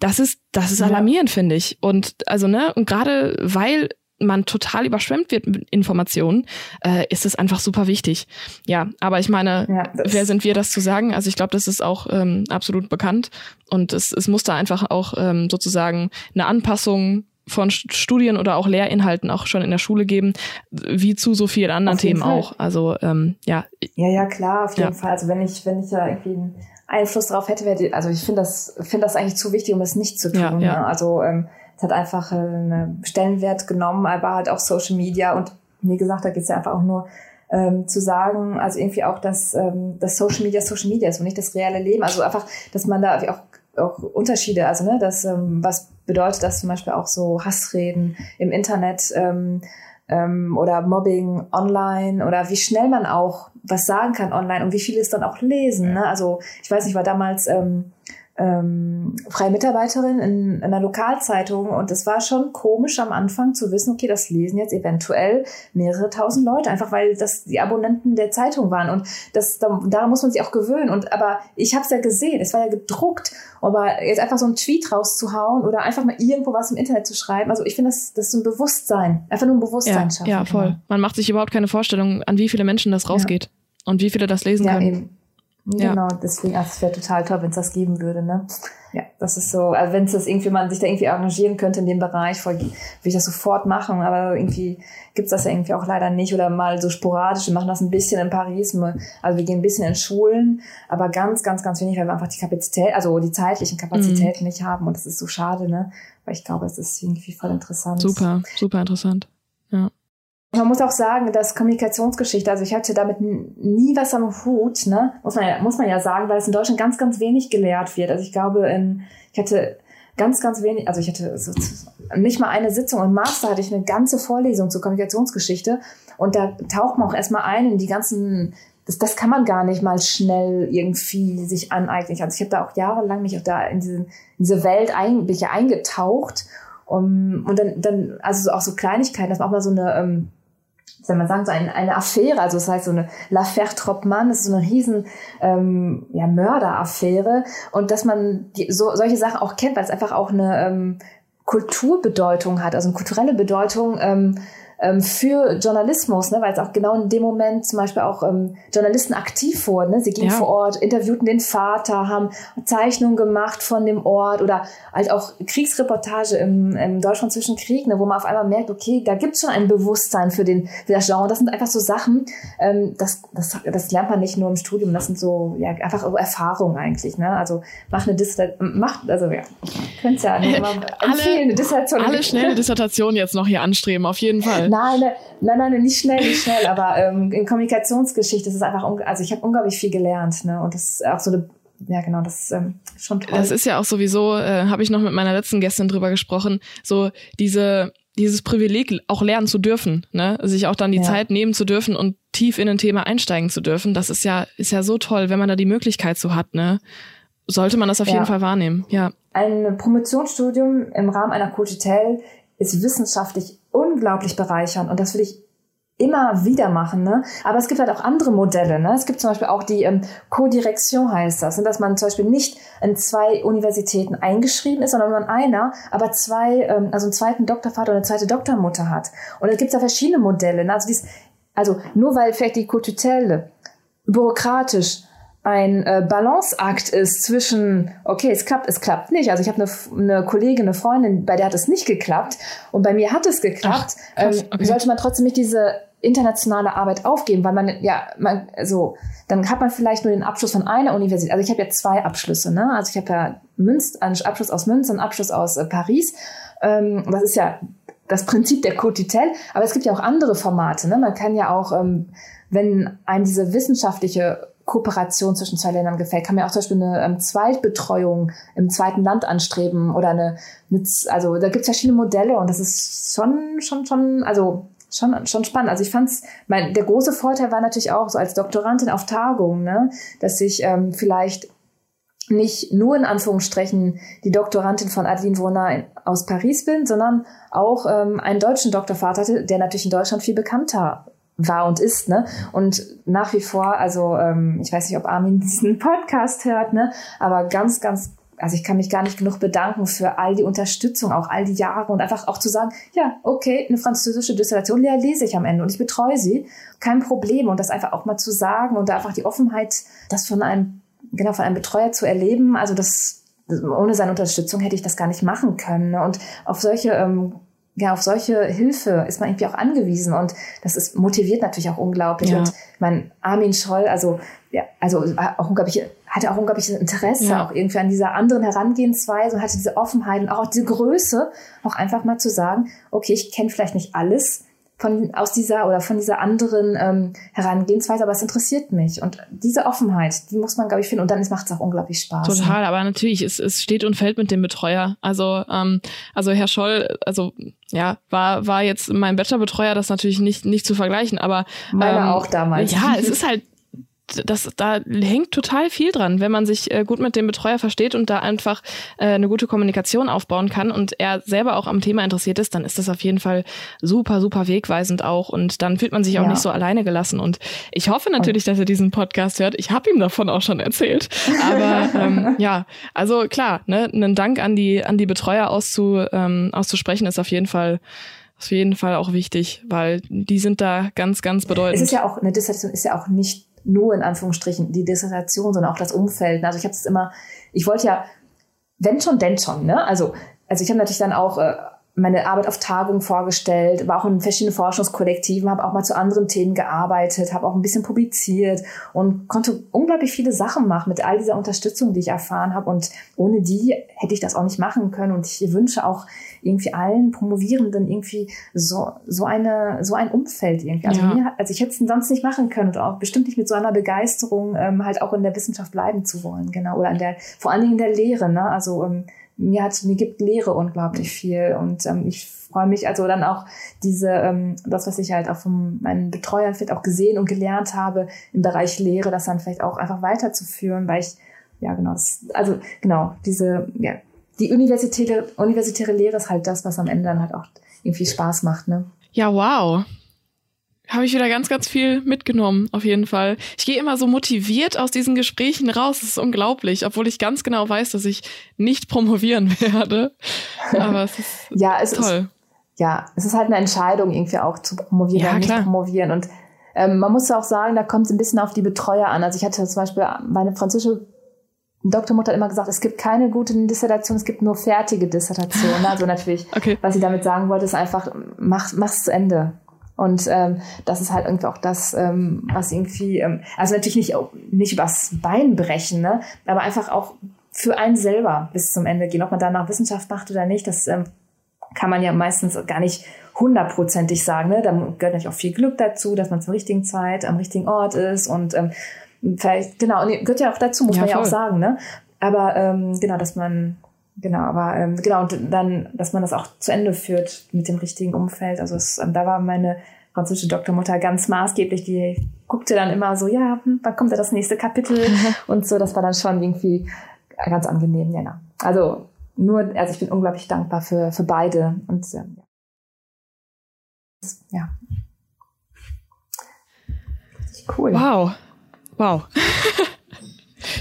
das ist, das ist alarmierend, ja. finde ich. Und also, ne, und gerade weil man total überschwemmt wird mit Informationen, äh, ist es einfach super wichtig. Ja, aber ich meine, ja, wer sind wir, das zu sagen? Also ich glaube, das ist auch ähm, absolut bekannt und es, es muss da einfach auch ähm, sozusagen eine Anpassung von Studien oder auch Lehrinhalten auch schon in der Schule geben, wie zu so vielen anderen Themen Fall. auch. Also ähm, ja. Ja, ja, klar, auf jeden ja. Fall. Also wenn ich, wenn ich da irgendwie einen Einfluss drauf hätte, wäre also ich finde das, finde das eigentlich zu wichtig, um es nicht zu tun. Ja, ja. Ne? Also ähm, es hat einfach einen Stellenwert genommen, aber halt auch Social Media und wie gesagt, da geht es ja einfach auch nur ähm, zu sagen, also irgendwie auch, dass, ähm, dass Social Media Social Media ist und nicht das reale Leben. Also einfach, dass man da auch, auch Unterschiede, also ne, dass ähm, was bedeutet das zum Beispiel auch so Hassreden im Internet ähm, ähm, oder Mobbing online oder wie schnell man auch was sagen kann online und wie viele es dann auch lesen. Ne? Also ich weiß nicht, war damals ähm, ähm, freie Mitarbeiterin in, in einer Lokalzeitung und es war schon komisch am Anfang zu wissen, okay, das lesen jetzt eventuell mehrere tausend Leute, einfach weil das die Abonnenten der Zeitung waren und das da, daran muss man sich auch gewöhnen und aber ich habe es ja gesehen, es war ja gedruckt, aber jetzt einfach so einen Tweet rauszuhauen oder einfach mal irgendwo was im Internet zu schreiben, also ich finde das das ist so ein Bewusstsein, einfach nur ein Bewusstsein ja, schaffen. Ja, voll. Man macht sich überhaupt keine Vorstellung, an wie viele Menschen das rausgeht ja. und wie viele das lesen ja, können. Eben. Ja. Genau, deswegen, also es wäre total toll, wenn es das geben würde, ne? Ja, das ist so, also wenn es das irgendwie, man sich da irgendwie engagieren könnte in dem Bereich, voll, würde ich das sofort machen, aber irgendwie gibt's das ja irgendwie auch leider nicht oder mal so sporadisch. Wir machen das ein bisschen in Paris, also wir gehen ein bisschen in Schulen, aber ganz, ganz, ganz wenig, weil wir einfach die Kapazität, also die zeitlichen Kapazitäten mhm. nicht haben und das ist so schade, ne? Weil ich glaube, es ist irgendwie voll interessant. Super, super interessant. Man muss auch sagen, dass Kommunikationsgeschichte, also ich hatte damit nie was am Hut, ne? muss, man ja, muss man ja sagen, weil es in Deutschland ganz, ganz wenig gelehrt wird. Also ich glaube, in, ich hatte ganz, ganz wenig, also ich hatte nicht mal eine Sitzung. Im Master hatte ich eine ganze Vorlesung zur Kommunikationsgeschichte und da taucht man auch erstmal ein in die ganzen, das, das kann man gar nicht mal schnell irgendwie sich aneignen. Also ich habe da auch jahrelang mich auch da in diese, in diese Welt ein, eingetaucht um, und dann, dann, also auch so Kleinigkeiten, dass man auch mal so eine, ähm, soll man sagen, so eine, eine Affäre, also das heißt so eine L'affaire Troppmann, das ist so eine riesen ähm, ja, Mörderaffäre. Und dass man die, so, solche Sachen auch kennt, weil es einfach auch eine ähm, Kulturbedeutung hat, also eine kulturelle Bedeutung, ähm, ähm, für Journalismus, ne, weil es auch genau in dem Moment zum Beispiel auch ähm, Journalisten aktiv wurden. Ne? Sie gingen ja. vor Ort, interviewten den Vater, haben Zeichnungen gemacht von dem Ort oder halt auch Kriegsreportage im, im Deutschland zwischen Krieg, ne, wo man auf einmal merkt, okay, da gibt es schon ein Bewusstsein für, den, für das Genre. Das sind einfach so Sachen, ähm, das, das, das lernt man nicht nur im Studium, das sind so ja, einfach Erfahrungen eigentlich. Ne? Also mach eine Dissertation, macht, also ja, könnt ja *laughs* empfehlen, alle, eine Dissertation. Alle schnelle *laughs* Dissertation jetzt noch hier anstreben, auf jeden Fall. Nein, nein, nein, nicht schnell, nicht schnell, *laughs* aber ähm, in Kommunikationsgeschichte ist es einfach, also ich habe unglaublich viel gelernt, ne? Und das ist auch so eine ja, genau, das ist ähm, schon toll. Das ist ja auch sowieso, äh, habe ich noch mit meiner letzten Gästin drüber gesprochen, so diese dieses Privileg auch lernen zu dürfen, ne, sich auch dann die ja. Zeit nehmen zu dürfen und tief in ein Thema einsteigen zu dürfen, das ist ja ist ja so toll, wenn man da die Möglichkeit so hat, ne, sollte man das auf ja. jeden Fall wahrnehmen, ja. Ein Promotionsstudium im Rahmen einer Cochitel ist wissenschaftlich unglaublich bereichern und das will ich immer wieder machen. Ne? Aber es gibt halt auch andere Modelle. Ne? Es gibt zum Beispiel auch die ähm, Co-Direktion heißt das, ne? dass man zum Beispiel nicht in zwei Universitäten eingeschrieben ist, sondern nur in einer, aber zwei, ähm, also einen zweiten Doktorvater oder eine zweite Doktormutter hat. Und da gibt es ja verschiedene Modelle. Ne? Also, dies, also nur weil vielleicht die Co-Tutelle bürokratisch ein äh, Balanceakt ist zwischen, okay, es klappt, es klappt nicht. Also ich habe eine, eine Kollegin, eine Freundin, bei der hat es nicht geklappt und bei mir hat es geklappt. Ach, ähm, okay. Sollte man trotzdem nicht diese internationale Arbeit aufgeben, weil man ja, man, also dann hat man vielleicht nur den Abschluss von einer Universität. Also ich habe ja zwei Abschlüsse, ne? Also ich habe ja Münz, einen Abschluss aus Münster, einen Abschluss aus äh, Paris. Ähm, das ist ja das Prinzip der Cotitel, aber es gibt ja auch andere Formate. Ne? Man kann ja auch, ähm, wenn einem diese wissenschaftliche Kooperation zwischen zwei Ländern gefällt, kann man auch zum Beispiel eine ähm, Zweitbetreuung im zweiten Land anstreben oder eine, eine also da gibt es verschiedene Modelle und das ist schon, schon, schon, also schon, schon spannend. Also ich fand's, mein, der große Vorteil war natürlich auch so als Doktorandin auf Tagungen, ne, dass ich ähm, vielleicht nicht nur in Anführungsstrichen die Doktorandin von Adeline Wona aus Paris bin, sondern auch ähm, einen deutschen Doktorvater hatte, der natürlich in Deutschland viel bekannter war und ist, ne? Und nach wie vor, also ähm, ich weiß nicht, ob Armin *laughs* diesen Podcast hört, ne? Aber ganz, ganz also ich kann mich gar nicht genug bedanken für all die Unterstützung, auch all die Jahre und einfach auch zu sagen, ja, okay, eine französische Dissertation lese ich am Ende und ich betreue sie, kein Problem und das einfach auch mal zu sagen und da einfach die Offenheit, das von einem, genau, von einem Betreuer zu erleben, also das, ohne seine Unterstützung hätte ich das gar nicht machen können ne? und auf solche ähm, ja, auf solche Hilfe ist man irgendwie auch angewiesen und das ist motiviert natürlich auch unglaublich. Ja. Und mein Armin Scholl, also ja, also auch unglaublich, hatte auch unglaubliches Interesse ja. auch irgendwie an dieser anderen Herangehensweise und hatte diese Offenheit und auch diese Größe, auch einfach mal zu sagen, okay, ich kenne vielleicht nicht alles, von aus dieser oder von dieser anderen ähm, Herangehensweise, aber es interessiert mich. Und diese Offenheit, die muss man, glaube ich, finden. Und dann macht es auch unglaublich Spaß. Total, ne? aber natürlich, es, es steht und fällt mit dem Betreuer. Also, ähm, also Herr Scholl, also ja, war, war jetzt mein Bachelorbetreuer, das natürlich nicht, nicht zu vergleichen, aber ähm, Meine auch damals. Ja, es ist halt das, da hängt total viel dran, wenn man sich äh, gut mit dem Betreuer versteht und da einfach äh, eine gute Kommunikation aufbauen kann und er selber auch am Thema interessiert ist, dann ist das auf jeden Fall super, super wegweisend auch und dann fühlt man sich auch ja. nicht so alleine gelassen und ich hoffe natürlich, dass er diesen Podcast hört. Ich habe ihm davon auch schon erzählt, aber *laughs* ähm, ja, also klar, ne, einen Dank an die an die Betreuer auszu, ähm, auszusprechen ist auf jeden Fall auf jeden Fall auch wichtig, weil die sind da ganz, ganz bedeutend. Es ist ja auch, eine Dissertation ist ja auch nicht nur in Anführungsstrichen die Dissertation, sondern auch das Umfeld. Also ich habe es immer, ich wollte ja, wenn schon, denn schon. Ne? Also, also ich habe natürlich dann auch äh, meine Arbeit auf Tagungen vorgestellt, war auch in verschiedenen Forschungskollektiven, habe auch mal zu anderen Themen gearbeitet, habe auch ein bisschen publiziert und konnte unglaublich viele Sachen machen mit all dieser Unterstützung, die ich erfahren habe. Und ohne die hätte ich das auch nicht machen können. Und ich wünsche auch irgendwie allen Promovierenden irgendwie so, so eine, so ein Umfeld irgendwie. Also, ja. mir, also ich hätte es sonst nicht machen können und auch bestimmt nicht mit so einer Begeisterung ähm, halt auch in der Wissenschaft bleiben zu wollen, genau. Oder an der, vor allen Dingen in der Lehre, ne? Also ähm, mir hat, mir gibt Lehre unglaublich viel und ähm, ich freue mich also dann auch diese, ähm, das, was ich halt auch von meinen Betreuern vielleicht auch gesehen und gelernt habe im Bereich Lehre, das dann vielleicht auch einfach weiterzuführen, weil ich, ja genau, das, also genau, diese, ja, die universitäre, universitäre Lehre ist halt das, was am Ende dann halt auch irgendwie Spaß macht, ne? Ja, wow habe ich wieder ganz, ganz viel mitgenommen, auf jeden Fall. Ich gehe immer so motiviert aus diesen Gesprächen raus. Das ist unglaublich, obwohl ich ganz genau weiß, dass ich nicht promovieren *laughs* werde. Aber es ist *laughs* ja, es toll. Ist, ja, es ist halt eine Entscheidung, irgendwie auch zu promovieren ja, oder nicht promovieren. Und ähm, man muss auch sagen, da kommt es ein bisschen auf die Betreuer an. Also ich hatte zum Beispiel meine französische Doktormutter hat immer gesagt, es gibt keine guten Dissertationen, es gibt nur fertige Dissertationen. *laughs* Also natürlich, okay. was sie damit sagen wollte, ist einfach, mach, mach's zu Ende. Und ähm, das ist halt irgendwie auch das, ähm, was irgendwie, ähm, also natürlich nicht, nicht übers Bein brechen, ne? aber einfach auch für einen selber bis zum Ende gehen. Ob man danach Wissenschaft macht oder nicht, das ähm, kann man ja meistens gar nicht hundertprozentig sagen. Ne? Da gehört natürlich auch viel Glück dazu, dass man zur richtigen Zeit am richtigen Ort ist und ähm, vielleicht, genau, und gehört ja auch dazu, muss ja, man ja auch sagen. Ne? Aber ähm, genau, dass man Genau, aber ähm, genau, und dann, dass man das auch zu Ende führt mit dem richtigen Umfeld. Also es, ähm, da war meine französische Doktormutter ganz maßgeblich, die guckte dann immer so, ja, hm, wann kommt da das nächste Kapitel *laughs* und so, das war dann schon irgendwie ganz angenehm, ja. Also nur, also ich bin unglaublich dankbar für, für beide und ähm, ja. Cool. Wow. Wow. *laughs*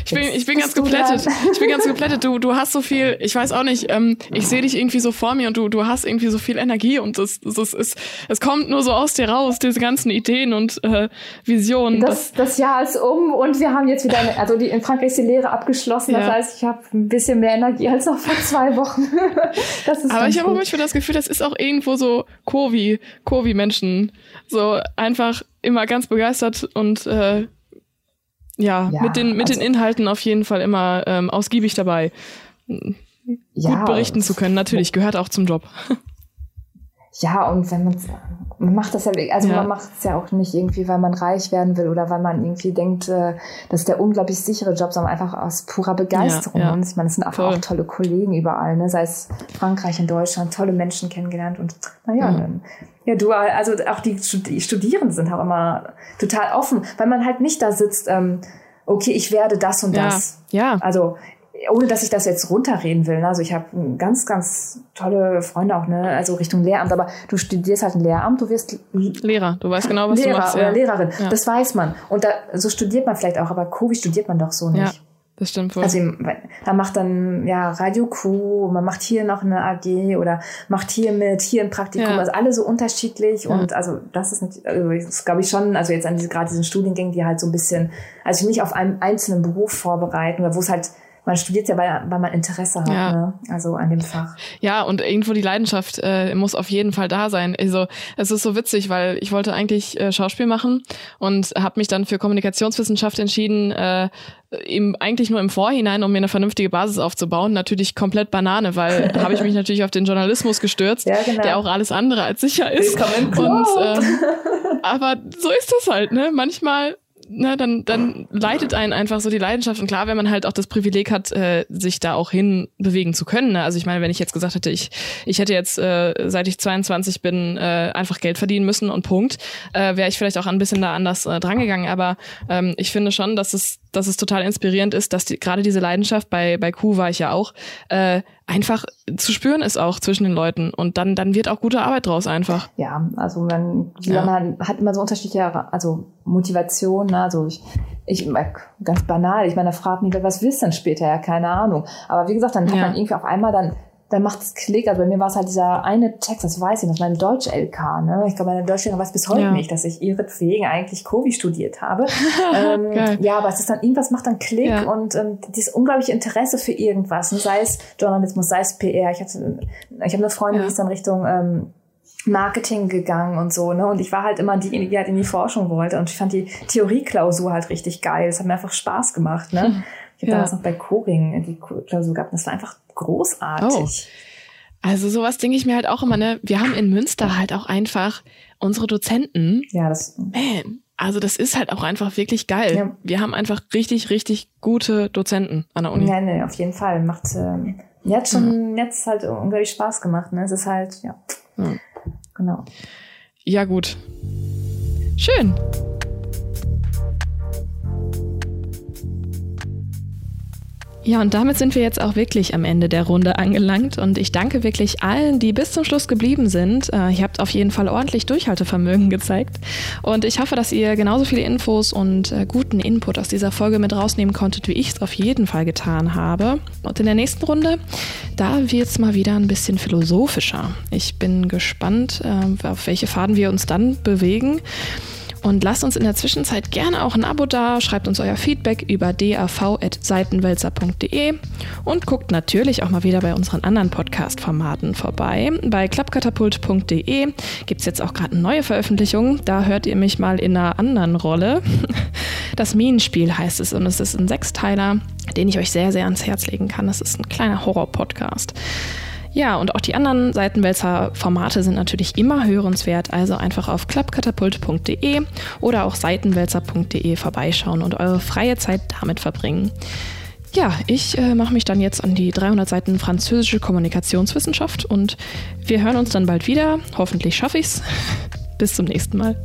Ich bin, ich bin ganz geplättet. Ich bin ganz geplättet. Du, du hast so viel, ich weiß auch nicht, ähm, ich sehe dich irgendwie so vor mir und du, du hast irgendwie so viel Energie und es, es, es, es, kommt nur so aus dir raus, diese ganzen Ideen und äh, Visionen. Das, das Jahr ist um und wir haben jetzt wieder, eine, also die, in Frankreich ist die Lehre abgeschlossen. Das ja. heißt, ich habe ein bisschen mehr Energie als noch vor zwei Wochen. *laughs* Aber ich habe auch manchmal das Gefühl, das ist auch irgendwo so Kovi, Kovi-Menschen. So einfach immer ganz begeistert und äh, ja, ja mit, den, mit also, den Inhalten auf jeden Fall immer ähm, ausgiebig dabei. Ja, Gut berichten zu können, natürlich, gehört auch zum Job. Ja, und wenn man man macht das ja, also ja. man macht es ja auch nicht irgendwie, weil man reich werden will oder weil man irgendwie denkt, äh, das ist der unglaublich sichere Job, sondern einfach aus purer Begeisterung. Ja, ja. Und ich meine, es sind einfach Voll. auch tolle Kollegen überall, ne? sei es Frankreich, in Deutschland, tolle Menschen kennengelernt und naja, mhm. dann, ja, du, also auch die, die Studierenden sind auch immer total offen, weil man halt nicht da sitzt, ähm, okay, ich werde das und das. Ja. Also ohne dass ich das jetzt runterreden will. Ne? Also ich habe ganz, ganz tolle Freunde auch, ne? Also Richtung Lehramt, aber du studierst halt ein Lehramt, du wirst Lehrer, du weißt genau, was Lehrer du machst. Oder ja. Lehrerin, ja. das weiß man. Und da, so studiert man vielleicht auch, aber Kobi studiert man doch so nicht. Das stimmt wohl. Also man macht dann ja Radio Q, man macht hier noch eine AG oder macht hier mit, hier ein Praktikum, ja. also alle so unterschiedlich ja. und also das ist nicht, also das glaube ich schon, also jetzt an diese, gerade diesen Studiengängen, die halt so ein bisschen, also nicht auf einen einzelnen Beruf vorbereiten oder wo es halt man studiert ja, weil, weil man Interesse hat, ja. ne? also an dem Fach. Ja, und irgendwo die Leidenschaft äh, muss auf jeden Fall da sein. Also es ist so witzig, weil ich wollte eigentlich äh, Schauspiel machen und habe mich dann für Kommunikationswissenschaft entschieden, äh, eben eigentlich nur im Vorhinein, um mir eine vernünftige Basis aufzubauen. Natürlich komplett Banane, weil *laughs* habe ich mich natürlich auf den Journalismus gestürzt, ja, genau. der auch alles andere als sicher ist. Und, äh, aber so ist das halt, ne? Manchmal ne, dann, dann leitet einen einfach so die Leidenschaft. Und klar, wenn man halt auch das Privileg hat, äh, sich da auch hin bewegen zu können. Ne? Also ich meine, wenn ich jetzt gesagt hätte, ich, ich hätte jetzt, äh, seit ich 22 bin, äh, einfach Geld verdienen müssen und Punkt, äh, wäre ich vielleicht auch ein bisschen da anders äh, drangegangen. Aber ähm, ich finde schon, dass es, dass es total inspirierend ist, dass die, gerade diese Leidenschaft, bei, bei Q war ich ja auch, äh, einfach zu spüren ist auch zwischen den Leuten und dann dann wird auch gute Arbeit draus einfach. Ja, also man, ja. man hat immer so unterschiedliche also Motivation, ne? also ich ich ganz banal, ich meine, da fragt mich, was willst du denn später? Ja, keine Ahnung. Aber wie gesagt, dann hat ja. man irgendwie auf einmal dann dann macht es Klick. Also bei mir war es halt dieser eine Text, das weiß ich noch, mein Deutsch-LK. Ne? Ich glaube, meine Deutschlehrerin weiß bis heute ja. nicht, dass ich ihretwegen eigentlich Kovi studiert habe. *laughs* ähm, ja, aber es ist dann, irgendwas macht dann Klick ja. und ähm, dieses unglaubliche Interesse für irgendwas, ne? sei es Journalismus, sei es PR. Ich hatte, ich habe eine Freundin, ja. die ist dann Richtung ähm, Marketing gegangen und so, ne? Und ich war halt immer diejenige, die halt in die Forschung wollte. Und ich fand die Theorieklausur halt richtig geil. Es hat mir einfach Spaß gemacht, ne? *laughs* Ich habe ja. damals noch bei Coring die Klausur gehabt. Das war einfach großartig. Oh. Also sowas denke ich mir halt auch immer, ne? Wir haben in Münster halt auch einfach unsere Dozenten. Ja, das. Man, also das ist halt auch einfach wirklich geil. Ja. Wir haben einfach richtig, richtig gute Dozenten an der Uni. Ja, nee, auf jeden Fall. Macht ähm, jetzt schon ja. jetzt halt unglaublich Spaß gemacht. Ne? Es ist halt, ja. ja. Genau. Ja, gut. Schön. Ja, und damit sind wir jetzt auch wirklich am Ende der Runde angelangt und ich danke wirklich allen, die bis zum Schluss geblieben sind. Äh, ihr habt auf jeden Fall ordentlich Durchhaltevermögen gezeigt und ich hoffe, dass ihr genauso viele Infos und äh, guten Input aus dieser Folge mit rausnehmen konntet, wie ich es auf jeden Fall getan habe. Und in der nächsten Runde, da wird es mal wieder ein bisschen philosophischer. Ich bin gespannt, äh, auf welche Faden wir uns dann bewegen. Und lasst uns in der Zwischenzeit gerne auch ein Abo da, schreibt uns euer Feedback über dav.seitenwälzer.de und guckt natürlich auch mal wieder bei unseren anderen Podcast-Formaten vorbei. Bei klappkatapult.de gibt es jetzt auch gerade eine neue Veröffentlichung. Da hört ihr mich mal in einer anderen Rolle. *laughs* Das Minenspiel heißt es und es ist ein Sechsteiler, den ich euch sehr, sehr ans Herz legen kann. Das ist ein kleiner Horror-Podcast. Ja, und auch die anderen Seitenwälzer-Formate sind natürlich immer hörenswert, also einfach auf klappkatapult.de oder auch seitenwälzer.de vorbeischauen und eure freie Zeit damit verbringen. Ja, ich äh, mache mich dann jetzt an die 300 Seiten französische Kommunikationswissenschaft und wir hören uns dann bald wieder. Hoffentlich schaffe ich's. *laughs* Bis zum nächsten Mal.